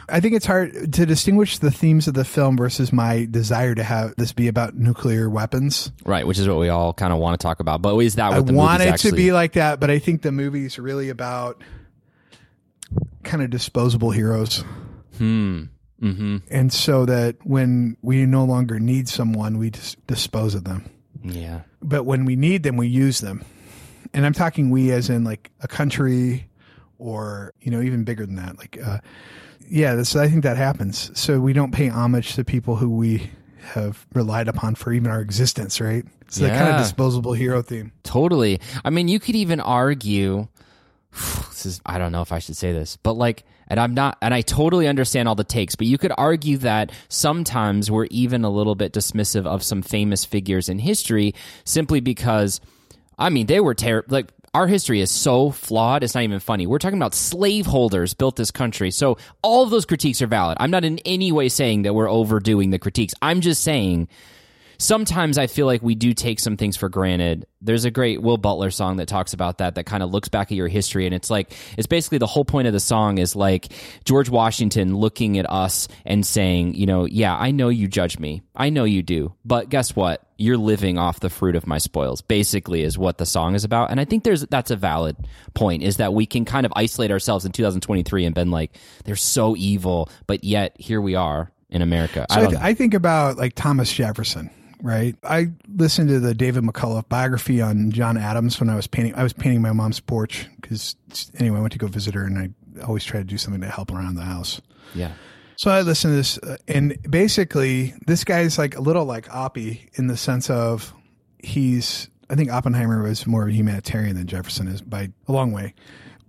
I think it's hard to distinguish the themes of the film versus my desire to have this be about nuclear weapons. Right, which is what we all kind of want to talk about. But is that what I the want it actually? to be like that, but I think the movie's really about kind of disposable heroes. Hmm. Mm-hmm. And so that when we no longer need someone, we just dispose of them. Yeah. But when we need them, we use them. And I'm talking we as in like a country or, you know, even bigger than that. Like, uh, yeah, this, I think that happens. So we don't pay homage to people who we have relied upon for even our existence, right? It's the kind of disposable hero theme. Totally. I mean, you could even argue this is I don't know if I should say this, but like And I'm not, and I totally understand all the takes, but you could argue that sometimes we're even a little bit dismissive of some famous figures in history simply because, I mean, they were terrible. Like, our history is so flawed, it's not even funny. We're talking about slaveholders built this country. So all of those critiques are valid. I'm not in any way saying that we're overdoing the critiques. I'm just saying sometimes I feel like we do take some things for granted. There's a great Will Butler song that talks about that, that kind of looks back at your history. And it's like, it's basically the whole point of the song is like George Washington looking at us and saying, you know, yeah, I know you judge me. I know you do. But guess what? You're living off the fruit of my spoils, basically, is what the song is about. And I think there's, that's a valid point is that we can kind of isolate ourselves in 2023 and been like, they're so evil, but yet here we are in America. So I, th- I think about like Thomas Jefferson right? I listened to the David McCullough biography on John Adams when I was painting. I was painting my mom's porch because anyway, I went to go visit her, and I always try to do something to help around the house. Yeah. So I listened to this, uh, and basically, this guy's like a little like Oppie in the sense of he's. I think Oppenheimer was more of a humanitarian than Jefferson is by a long way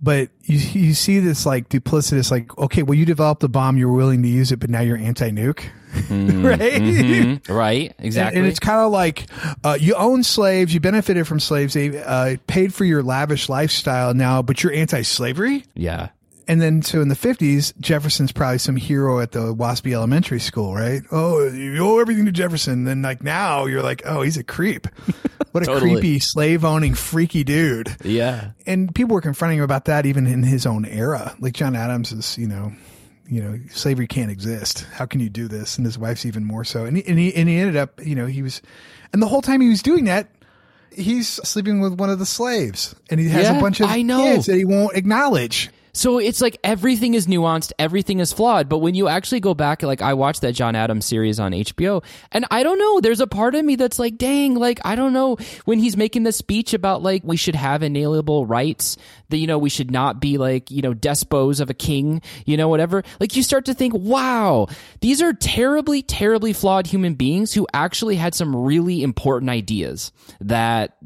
but you you see this like duplicitous like okay well you developed the bomb you were willing to use it but now you're anti-nuke. Mm, right? Mm-hmm, right. Exactly. and, and it's kind of like uh, you own slaves you benefited from slaves they uh, paid for your lavish lifestyle now but you're anti-slavery? Yeah and then, so in the 50s, Jefferson's probably some hero at the Waspy Elementary School, right? Oh, you owe everything to Jefferson. Then, like, now you're like, oh, he's a creep. What a totally. creepy, slave owning, freaky dude. Yeah. And people were confronting him about that even in his own era. Like, John Adams is, you know, you know, slavery can't exist. How can you do this? And his wife's even more so. And he, and he, and he ended up, you know, he was, and the whole time he was doing that, he's sleeping with one of the slaves and he has yeah, a bunch of I know. kids that he won't acknowledge. So it's like everything is nuanced, everything is flawed. But when you actually go back, like I watched that John Adams series on HBO, and I don't know, there's a part of me that's like, dang, like I don't know when he's making the speech about like we should have inalienable rights, that you know we should not be like you know despots of a king, you know whatever. Like you start to think, wow, these are terribly, terribly flawed human beings who actually had some really important ideas that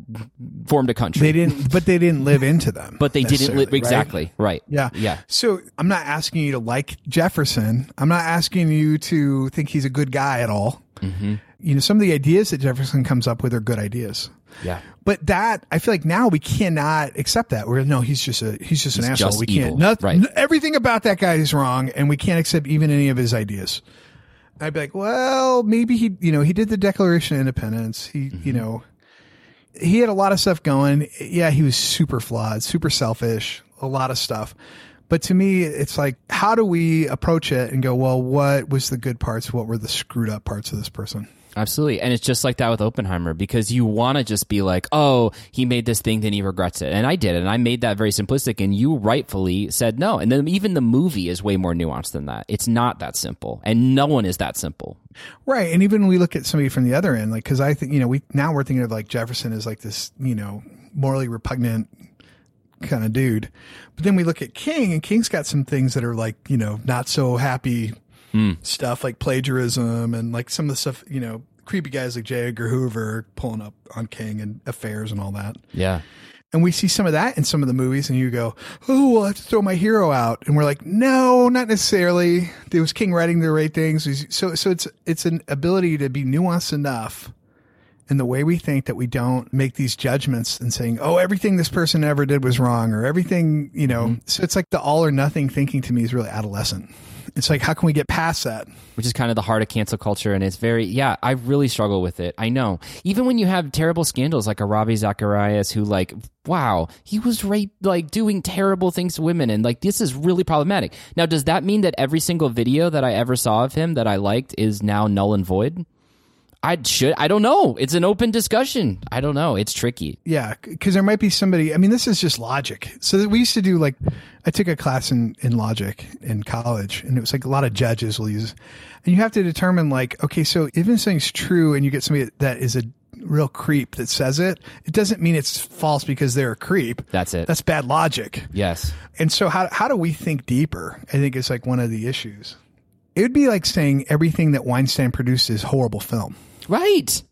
formed a country. They didn't, but they didn't live into them. But they didn't live exactly right. right. Yeah. Yeah. So I'm not asking you to like Jefferson. I'm not asking you to think he's a good guy at all. Mm-hmm. You know, some of the ideas that Jefferson comes up with are good ideas. Yeah. But that I feel like now we cannot accept that. We're no, he's just a he's just he's an asshole. Just we evil. can't nothing, right. everything about that guy is wrong and we can't accept even any of his ideas. I'd be like, well, maybe he you know, he did the Declaration of Independence. He mm-hmm. you know he had a lot of stuff going. Yeah, he was super flawed, super selfish, a lot of stuff. But to me, it's like, how do we approach it and go, well, what was the good parts? What were the screwed up parts of this person? Absolutely. And it's just like that with Oppenheimer because you want to just be like, oh, he made this thing, then he regrets it. And I did. And I made that very simplistic. And you rightfully said no. And then even the movie is way more nuanced than that. It's not that simple. And no one is that simple. Right. And even when we look at somebody from the other end, like, cause I think, you know, we now we're thinking of like Jefferson as like this, you know, morally repugnant kind of dude. But then we look at King, and King's got some things that are like, you know, not so happy mm. stuff like plagiarism and like some of the stuff, you know, creepy guys like J. Edgar Hoover pulling up on King and affairs and all that. Yeah. And we see some of that in some of the movies, and you go, "Oh, well, I have to throw my hero out," and we're like, "No, not necessarily." There was King writing the right things, so so it's it's an ability to be nuanced enough in the way we think that we don't make these judgments and saying, oh, everything this person ever did was wrong or everything, you know. Mm-hmm. So it's like the all or nothing thinking to me is really adolescent. It's like, how can we get past that? Which is kind of the heart of cancel culture. And it's very, yeah, I really struggle with it. I know. Even when you have terrible scandals like a Ravi Zacharias who, like, wow, he was right, like doing terrible things to women. And like, this is really problematic. Now, does that mean that every single video that I ever saw of him that I liked is now null and void? I should. I don't know. It's an open discussion. I don't know. It's tricky. Yeah, because there might be somebody. I mean, this is just logic. So we used to do like, I took a class in in logic in college, and it was like a lot of judges will use, and you have to determine like, okay, so if something's true, and you get somebody that is a real creep that says it, it doesn't mean it's false because they're a creep. That's it. That's bad logic. Yes. And so how how do we think deeper? I think it's like one of the issues. It would be like saying everything that Weinstein produced is horrible film. Right.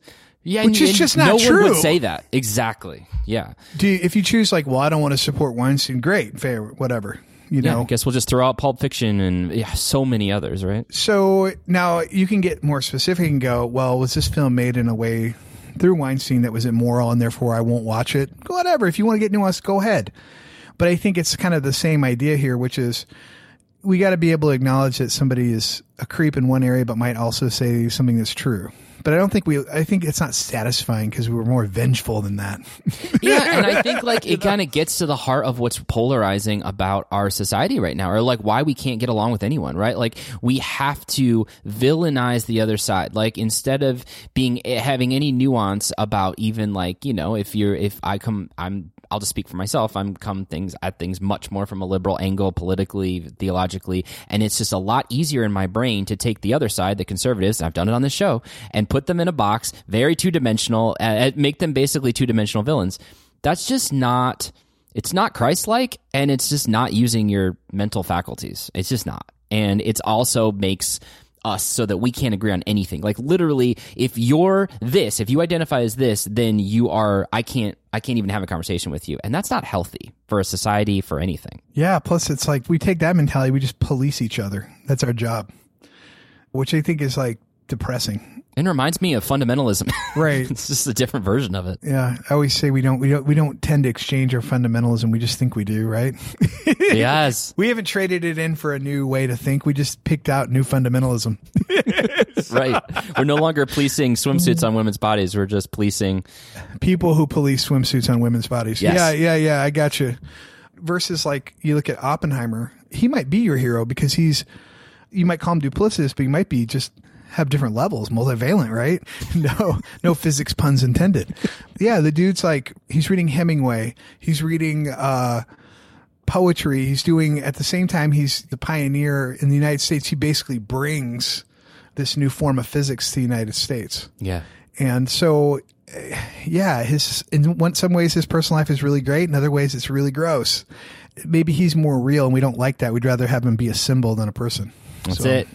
Yeah, which and, is just not no true. one would say that exactly. Yeah. Do you, if you choose like, well, I don't want to support Weinstein, great, fair, whatever. You Yeah, know, I guess we'll just throw out Pulp Fiction and yeah, so many others, right? So now you can get more specific and go, well, was this film made in a way through Weinstein that was immoral and therefore I won't watch it? Whatever. If you want to get nuanced, go ahead. But I think it's kind of the same idea here, which is we got to be able to acknowledge that somebody is a creep in one area, but might also say something that's true. But I don't think we, I think it's not satisfying because we were more vengeful than that. yeah, and I think like it kind of gets to the heart of what's polarizing about our society right now, or like why we can't get along with anyone, right? Like we have to villainize the other side. Like instead of being eh, having any nuance about even like you know if you're if I come I'm I'll just speak for myself. I'm come things at things much more from a liberal angle, politically, theologically, and it's just a lot easier in my brain to take the other side, the conservatives. I've done it on this show, and put them in a box, very two dimensional, uh, make them basically two dimensional villains. That's just not. It's not Christ-like, and it's just not using your mental faculties. It's just not, and it's also makes us so that we can't agree on anything. Like literally, if you're this, if you identify as this, then you are. I can't. I can't even have a conversation with you, and that's not healthy for a society for anything. Yeah. Plus, it's like we take that mentality, we just police each other. That's our job, which I think is like depressing. And reminds me of fundamentalism. Right. it's just a different version of it. Yeah. I always say we don't we don't we don't tend to exchange our fundamentalism. We just think we do, right? yes. We haven't traded it in for a new way to think. We just picked out new fundamentalism. right. We're no longer policing swimsuits on women's bodies. We're just policing people who police swimsuits on women's bodies. Yes. Yeah, yeah, yeah. I got you. Versus like you look at Oppenheimer, he might be your hero because he's you might call him duplicitous, but he might be just have different levels, multivalent, right? No, no physics puns intended. Yeah, the dude's like he's reading Hemingway, he's reading uh, poetry, he's doing at the same time he's the pioneer in the United States. He basically brings this new form of physics to the United States. yeah. And so, yeah, his in one, some ways his personal life is really great. In other ways, it's really gross. Maybe he's more real, and we don't like that. We'd rather have him be a symbol than a person. That's So- it.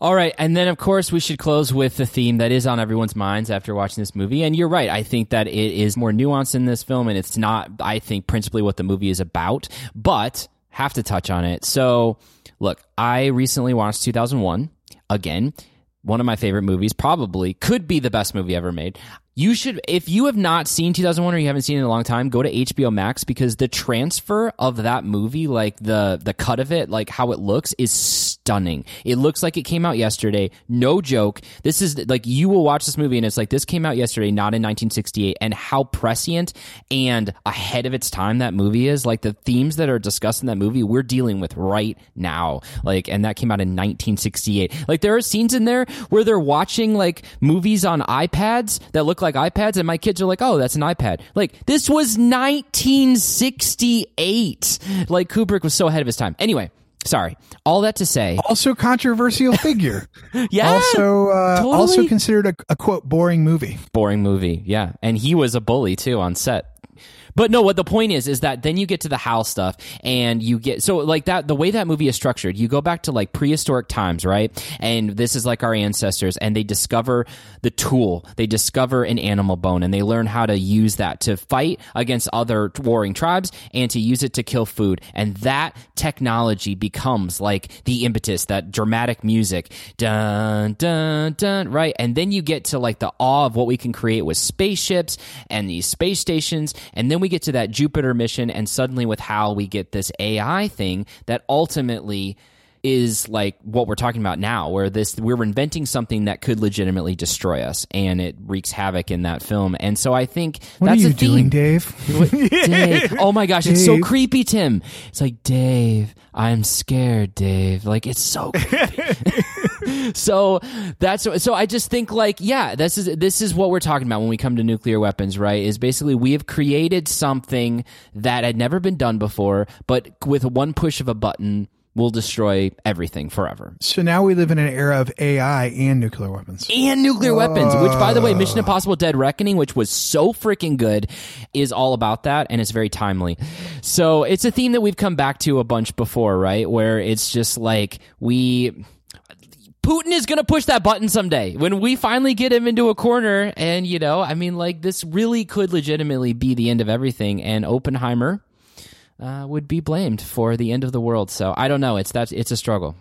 All right, and then of course we should close with the theme that is on everyone's minds after watching this movie. And you're right, I think that it is more nuanced in this film, and it's not, I think, principally what the movie is about. But have to touch on it. So, look, I recently watched 2001 again. One of my favorite movies, probably could be the best movie ever made. You should, if you have not seen 2001 or you haven't seen it in a long time, go to HBO Max because the transfer of that movie, like the the cut of it, like how it looks, is stunning. It looks like it came out yesterday. No joke. This is like you will watch this movie and it's like this came out yesterday, not in 1968, and how prescient and ahead of its time that movie is. Like the themes that are discussed in that movie, we're dealing with right now. Like, and that came out in 1968. Like there are scenes in there where they're watching like movies on iPads that look like iPads, and my kids are like, "Oh, that's an iPad." Like this was 1968. Like Kubrick was so ahead of his time. Anyway. Sorry. All that to say, Also, controversial figure. yeah. also, uh, totally. also considered a, a quote boring movie. boring movie. Yeah. And he was a bully too on set. But no, what the point is, is that then you get to the Hal stuff and you get, so like that, the way that movie is structured, you go back to like prehistoric times, right? And this is like our ancestors and they discover the tool. They discover an animal bone and they learn how to use that to fight against other warring tribes and to use it to kill food. And that technology becomes like the impetus, that dramatic music. Dun, dun, dun, right? And then you get to like the awe of what we can create with spaceships and these space stations. And then we get to that Jupiter mission. And suddenly with Hal, we get this AI thing that ultimately is like what we're talking about now where this we're inventing something that could legitimately destroy us and it wreaks havoc in that film and so i think What that's are you doing, Dave? Dave. Oh my gosh, it's so creepy, Tim. It's like, Dave, I'm scared, Dave. Like it's so creepy. so that's so I just think like, yeah, this is this is what we're talking about when we come to nuclear weapons, right? Is basically we have created something that had never been done before, but with one push of a button will destroy everything forever. so now we live in an era of AI and nuclear weapons. and nuclear weapons, which by the way, Mission Impossible Dead Reckoning, which was so freaking good, is all about that and it's very timely. So it's a theme that we've come back to a bunch before, right? Where it's just like we Putin is going to push that button someday when we finally get him into a corner. And, you know, I mean, like, this really could legitimately be the end of everything. And Oppenheimer, uh, would be blamed for the end of the world. So I don't know. It's that it's a struggle.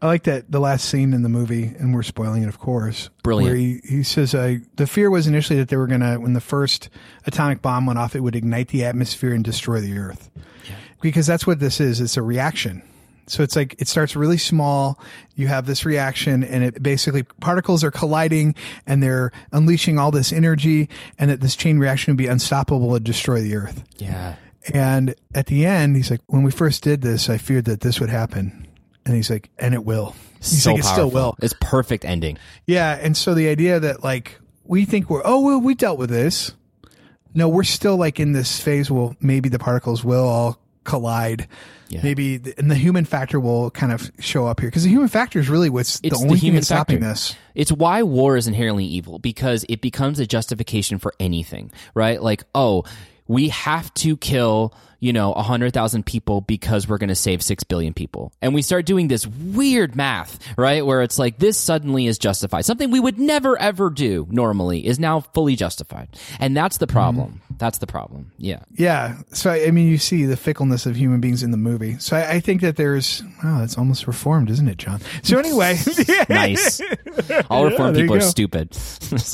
I like that the last scene in the movie, and we're spoiling it, of course. Brilliant. Where he, he says, uh, the fear was initially that they were going to, when the first atomic bomb went off, it would ignite the atmosphere and destroy the earth. Because that's what this is. It's a reaction. So it's like it starts really small. You have this reaction and it basically particles are colliding and they're unleashing all this energy and that this chain reaction would be unstoppable and destroy the earth. Yeah. And at the end, he's like, when we first did this, I feared that this would happen. And he's like, and it will. He's so like, it still will. It's perfect ending. Yeah. And so the idea that like we think we're, oh, well, we dealt with this. No, we're still like in this phase. Well, maybe the particles will all collide. Yeah. Maybe, the, and the human factor will kind of show up here because the human factor is really what's It's the only thing human that's stopping factor. this. It's why war is inherently evil because it becomes a justification for anything, right? Like, oh, we have to kill, you know, 100,000 people because we're going to save 6 billion people. And we start doing this weird math, right? Where it's like this suddenly is justified. Something we would never ever do normally is now fully justified. And that's the problem. Mm-hmm. That's the problem. Yeah. Yeah. So, I mean, you see the fickleness of human beings in the movie. So I, I think that there's, oh, it's almost reformed, isn't it, John? So anyway. Nice. All reformed there people are stupid.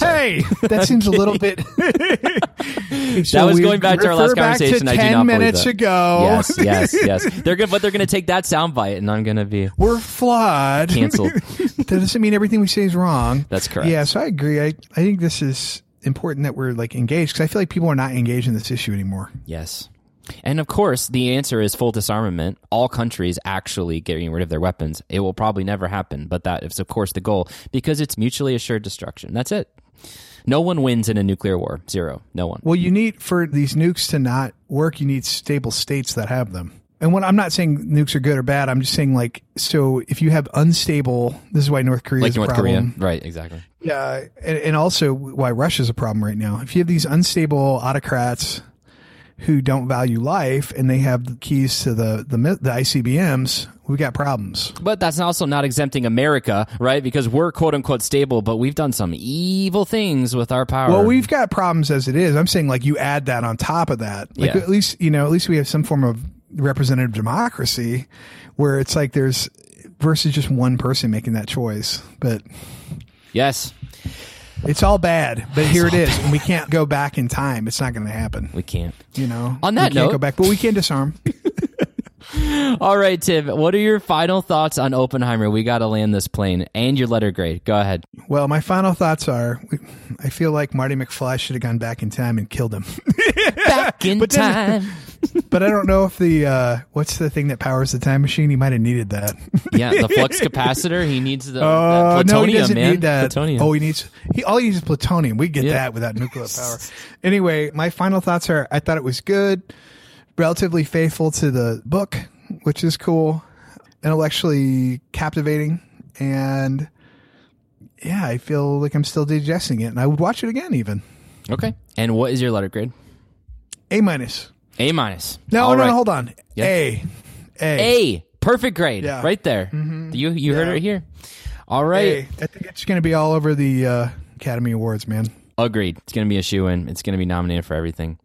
Hey, that seems a little bit. That was going back to our last conversation. I do not believe that. ago, Yes, yes, yes. They're good, but they're going to take that soundbite, and I'm going to be we're flawed. canceled. that doesn't mean everything we say is wrong. That's correct. Yeah, so I agree. I I think this is important that we're like engaged because I feel like people are not engaged in this issue anymore. Yes. And of course, the answer is full disarmament. All countries actually getting rid of their weapons. It will probably never happen, but that is, of course, the goal because it's mutually assured destruction. That's it. No one wins in a nuclear war. Zero. No one. Well, you need for these nukes to not work, you need stable states that have them. And when I'm not saying nukes are good or bad, I'm just saying like so if you have unstable, this is why North Korea Like is a problem. Korea. Right, exactly. Yeah, and, and also why Russia's a problem right now. If you have these unstable autocrats who don't value life and they have the keys to the the, the ICBMs, we've got problems. But that's also not exempting America, right? Because we're quote unquote stable, but we've done some evil things with our power. Well, we've got problems as it is. I'm saying like you add that on top of that. Like Yeah. at least you know at least we have some form of representative democracy where it's like there's versus just one person making that choice. But yes, it's all bad. But here it is, and we can't go back in time. It's not going to happen. we can't. You know. On that note, we can't note- go back, but we can disarm. All right, Tim. What are your final thoughts on Oppenheimer? We got to land this plane and your letter grade. Go ahead. Well, my final thoughts are: I feel like Marty McFly should have gone back in time and killed him. Back in But then- time. But I don't know if the uh, what's the thing that powers the time machine. He might have needed that. yeah, the flux capacitor. He needs the Oh that no, he doesn't man. need that. Plutonium. Oh, he needs. He all he needs is plutonium. We get Yeah. that without nuclear power. Anyway, my final thoughts are: I thought it was good, relatively faithful to the book, which is cool, intellectually captivating, and yeah, I feel like I'm still digesting it, and I would watch it again, even okay. And what is your letter grade? A minus. A minus. No, All no, right. no, hold on. Yeah. A, A, A. Perfect grade. Yeah. Right there. You you heard Yeah. it here. All right. A. I think it's going to be all over the uh, Academy Awards, man. Agreed. It's going to be a shoe in. It's going to be nominated for everything.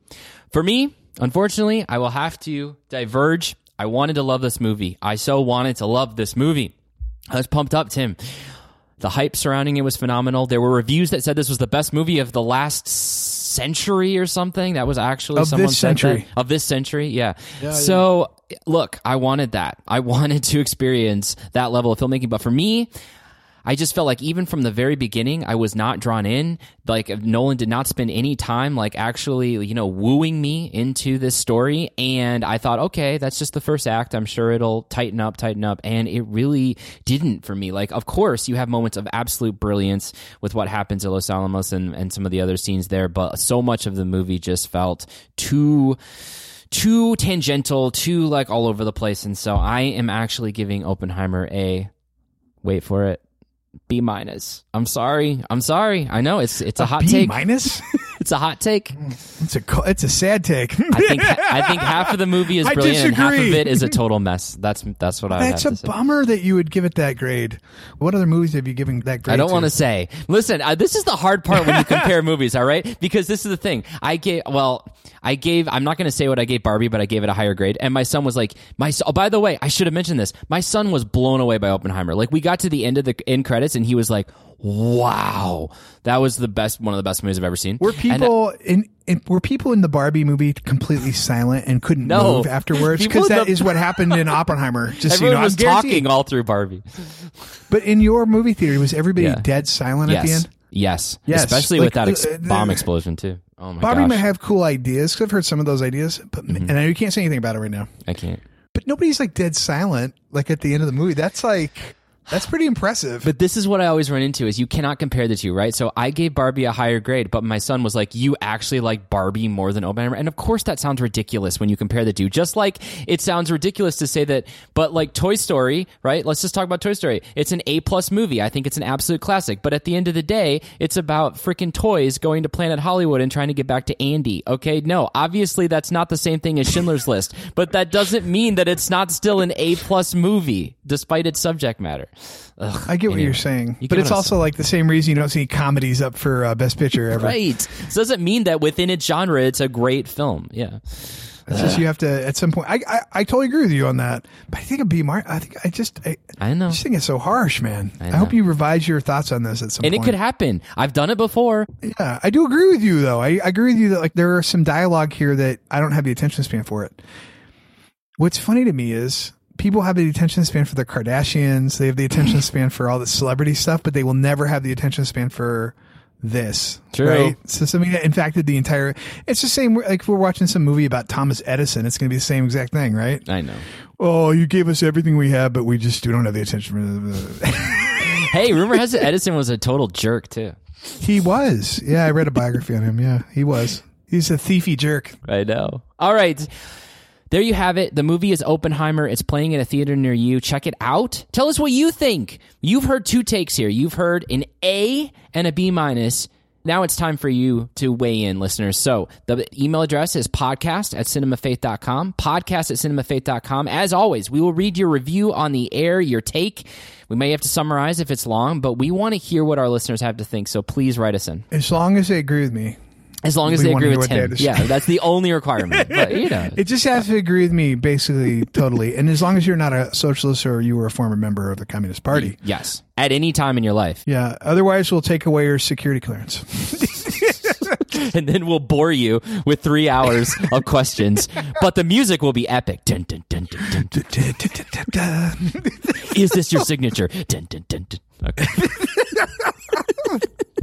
For me, unfortunately, I will have to diverge. I wanted to love this movie. I so wanted to love this movie. I was pumped up, Tim. The hype surrounding it was phenomenal. There were reviews that said this was the best movie of the last century or something. That was actually Of someone this said that. century. of this century. Yeah. so look, I wanted that. I wanted to experience that level of filmmaking. But for me, I just felt like even from the very beginning, I was not drawn in. Like Nolan did not spend any time like actually, you know, wooing me into this story. And I thought, okay, that's just the first act. I'm sure it'll tighten up, tighten up. And it really didn't for me. Like, of course, you have moments of absolute brilliance with what happens at Los Alamos and, and some of the other scenes there, but so much of the movie just felt too too tangential, too like all over the place. And so I am actually giving Oppenheimer a wait for it. B minus. I'm sorry. I'm sorry. I know it's it's a, hot B take. minus. it's a hot take. It's a it's a sad take. I think I think half of the movie is brilliant and half of it is a total mess. That's that's what I That's a bummer that you would give it that grade. What other movies have you given that grade? I don't to? want to say. Listen, uh, this is the hard part when you compare movies, all right? Because this is the thing. I gave, well, I gave, I'm not going to say what I gave Barbie, but I gave it a higher grade. And my son was like, my, oh, by the way, I should have mentioned this. My son was blown away by Oppenheimer. Like, we got to the end of the end credits and he was like, wow, that was the best, one of the best movies I've ever seen. Were And- people in, in were people in the Barbie movie completely silent and couldn't No. move afterwards? Because that the- is what happened in Oppenheimer. Just so you know, was I'm talking all through Barbie. But in your movie theater, was everybody Yeah. dead silent at the end? Yes. Yes. Especially Like, with that ex- uh, uh, bomb explosion, too. Oh my god. Barbie gosh. might have cool ideas. Cause I've heard some of those ideas, but Mm-hmm. and I you can't say anything about it right now. I can't. But nobody's like dead silent, like at the end of the movie. That's like that's pretty impressive. But this is what I always run into is you cannot compare the two, right? So I gave Barbie a higher grade, but my son was like, "You actually like Barbie more than Oppenheimer?" And of course, that sounds ridiculous when you compare the two. Just like it sounds ridiculous to say that, but like Toy Story, right? Let's just talk about Toy Story. It's an A plus movie. I think it's an absolute classic. But at the end of the day, it's about freaking toys going to Planet Hollywood and trying to get back to Andy. Okay, no, obviously that's not the same thing as Schindler's List, but that doesn't mean that it's not still an A plus movie despite its subject matter. Ugh, I get what you're saying, You but it's also like the same reason you don't see comedies up for uh, Best Picture ever. Right. So doesn't mean that within its genre, it's a great film. Yeah. It's just you have to at some point. I, I I totally agree with you on that. But I think of B. Martin. I think I just I, I know. I just think it's so harsh, man. I, know. hope you revise your thoughts on this at some And it could happen. I've done it before. Yeah, I do agree with you though. I, I agree with you that like there are some dialogue here that I don't have the attention span for it. What's funny to me is people have the attention span for the Kardashians. They have the attention span for all the celebrity stuff, but they will never have the attention span for this. True. Right? So something that impacted the entire. It's the same. Like if we're watching some movie about Thomas Edison, it's going to be the same exact thing, right? I know. Oh, you gave us everything we have, but we just we don't have the attention. Hey, rumor has it Edison was a total jerk too. he was. Yeah, I read a biography on him. Yeah, he was. He's a thiefy jerk. I know. All right. There you have it. The movie is Oppenheimer. It's playing at a theater near you. Check it out. Tell us what you think. You've heard two takes here. You've heard an A and a B minus. Now it's time for you to weigh in, listeners. So the email address is podcast at cinemafaith.com. Podcast at cinemafaith.com. As always, we will read your review on the air, your take. We may have to summarize if it's long, but we want to hear what our listeners have to think. So please write us in. As long as they agree with me. As long as We they agree with Tim. have to say. Yeah, that's the only requirement. But you know. It just has to agree with me, basically, totally. And as long as you're not a socialist or you were a former member of the Communist Party. Yes. At any time in your life. Yeah. Otherwise, we'll take away your security clearance. And then we'll bore you with three hours of questions. But the music will be epic. Dun, dun, dun. Is this your signature? Okay.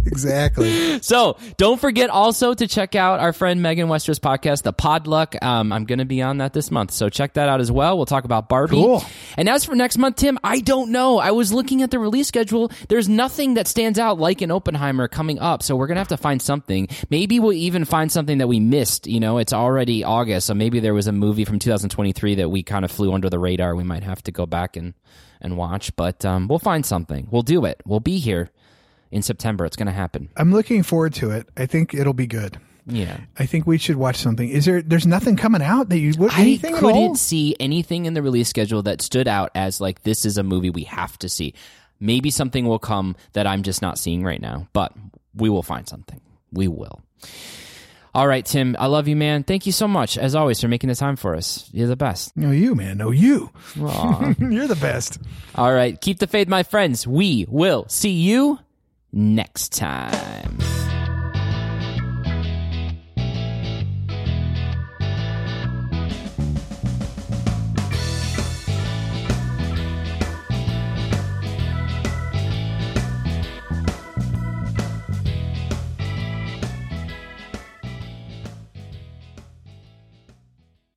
exactly. So don't forget also to check out our friend Megan Wester's podcast, The Podluck. Um, I'm going to be on that this month. So check that out as well. We'll talk about Barbie. Cool. And as for next month, Tim, I don't know. I was looking at the release schedule. There's nothing that stands out like an Oppenheimer coming up. So we're going to have to find something. Maybe we'll even find something that we missed. You know, it's already August. So maybe there was a movie from 2023 that we kind of flew under the radar. We might have to go back and, and watch. But um, we'll find something. We'll do it. We'll be here in September. It's going to happen. I'm looking forward to it. I think it'll be good. Yeah. I think we should watch something. Is there, there's nothing coming out that you, what, I anything couldn't see anything in the release schedule that stood out as like this is a movie we have to see. Maybe something will come that I'm just not seeing right now, but we will find something. We will. All right, Tim, I love you, man. Thank you so much, as always, for making the time for us. You're the best. No, you, man. No, you. You're the best. All right, keep the faith, my friends. We will see you next time.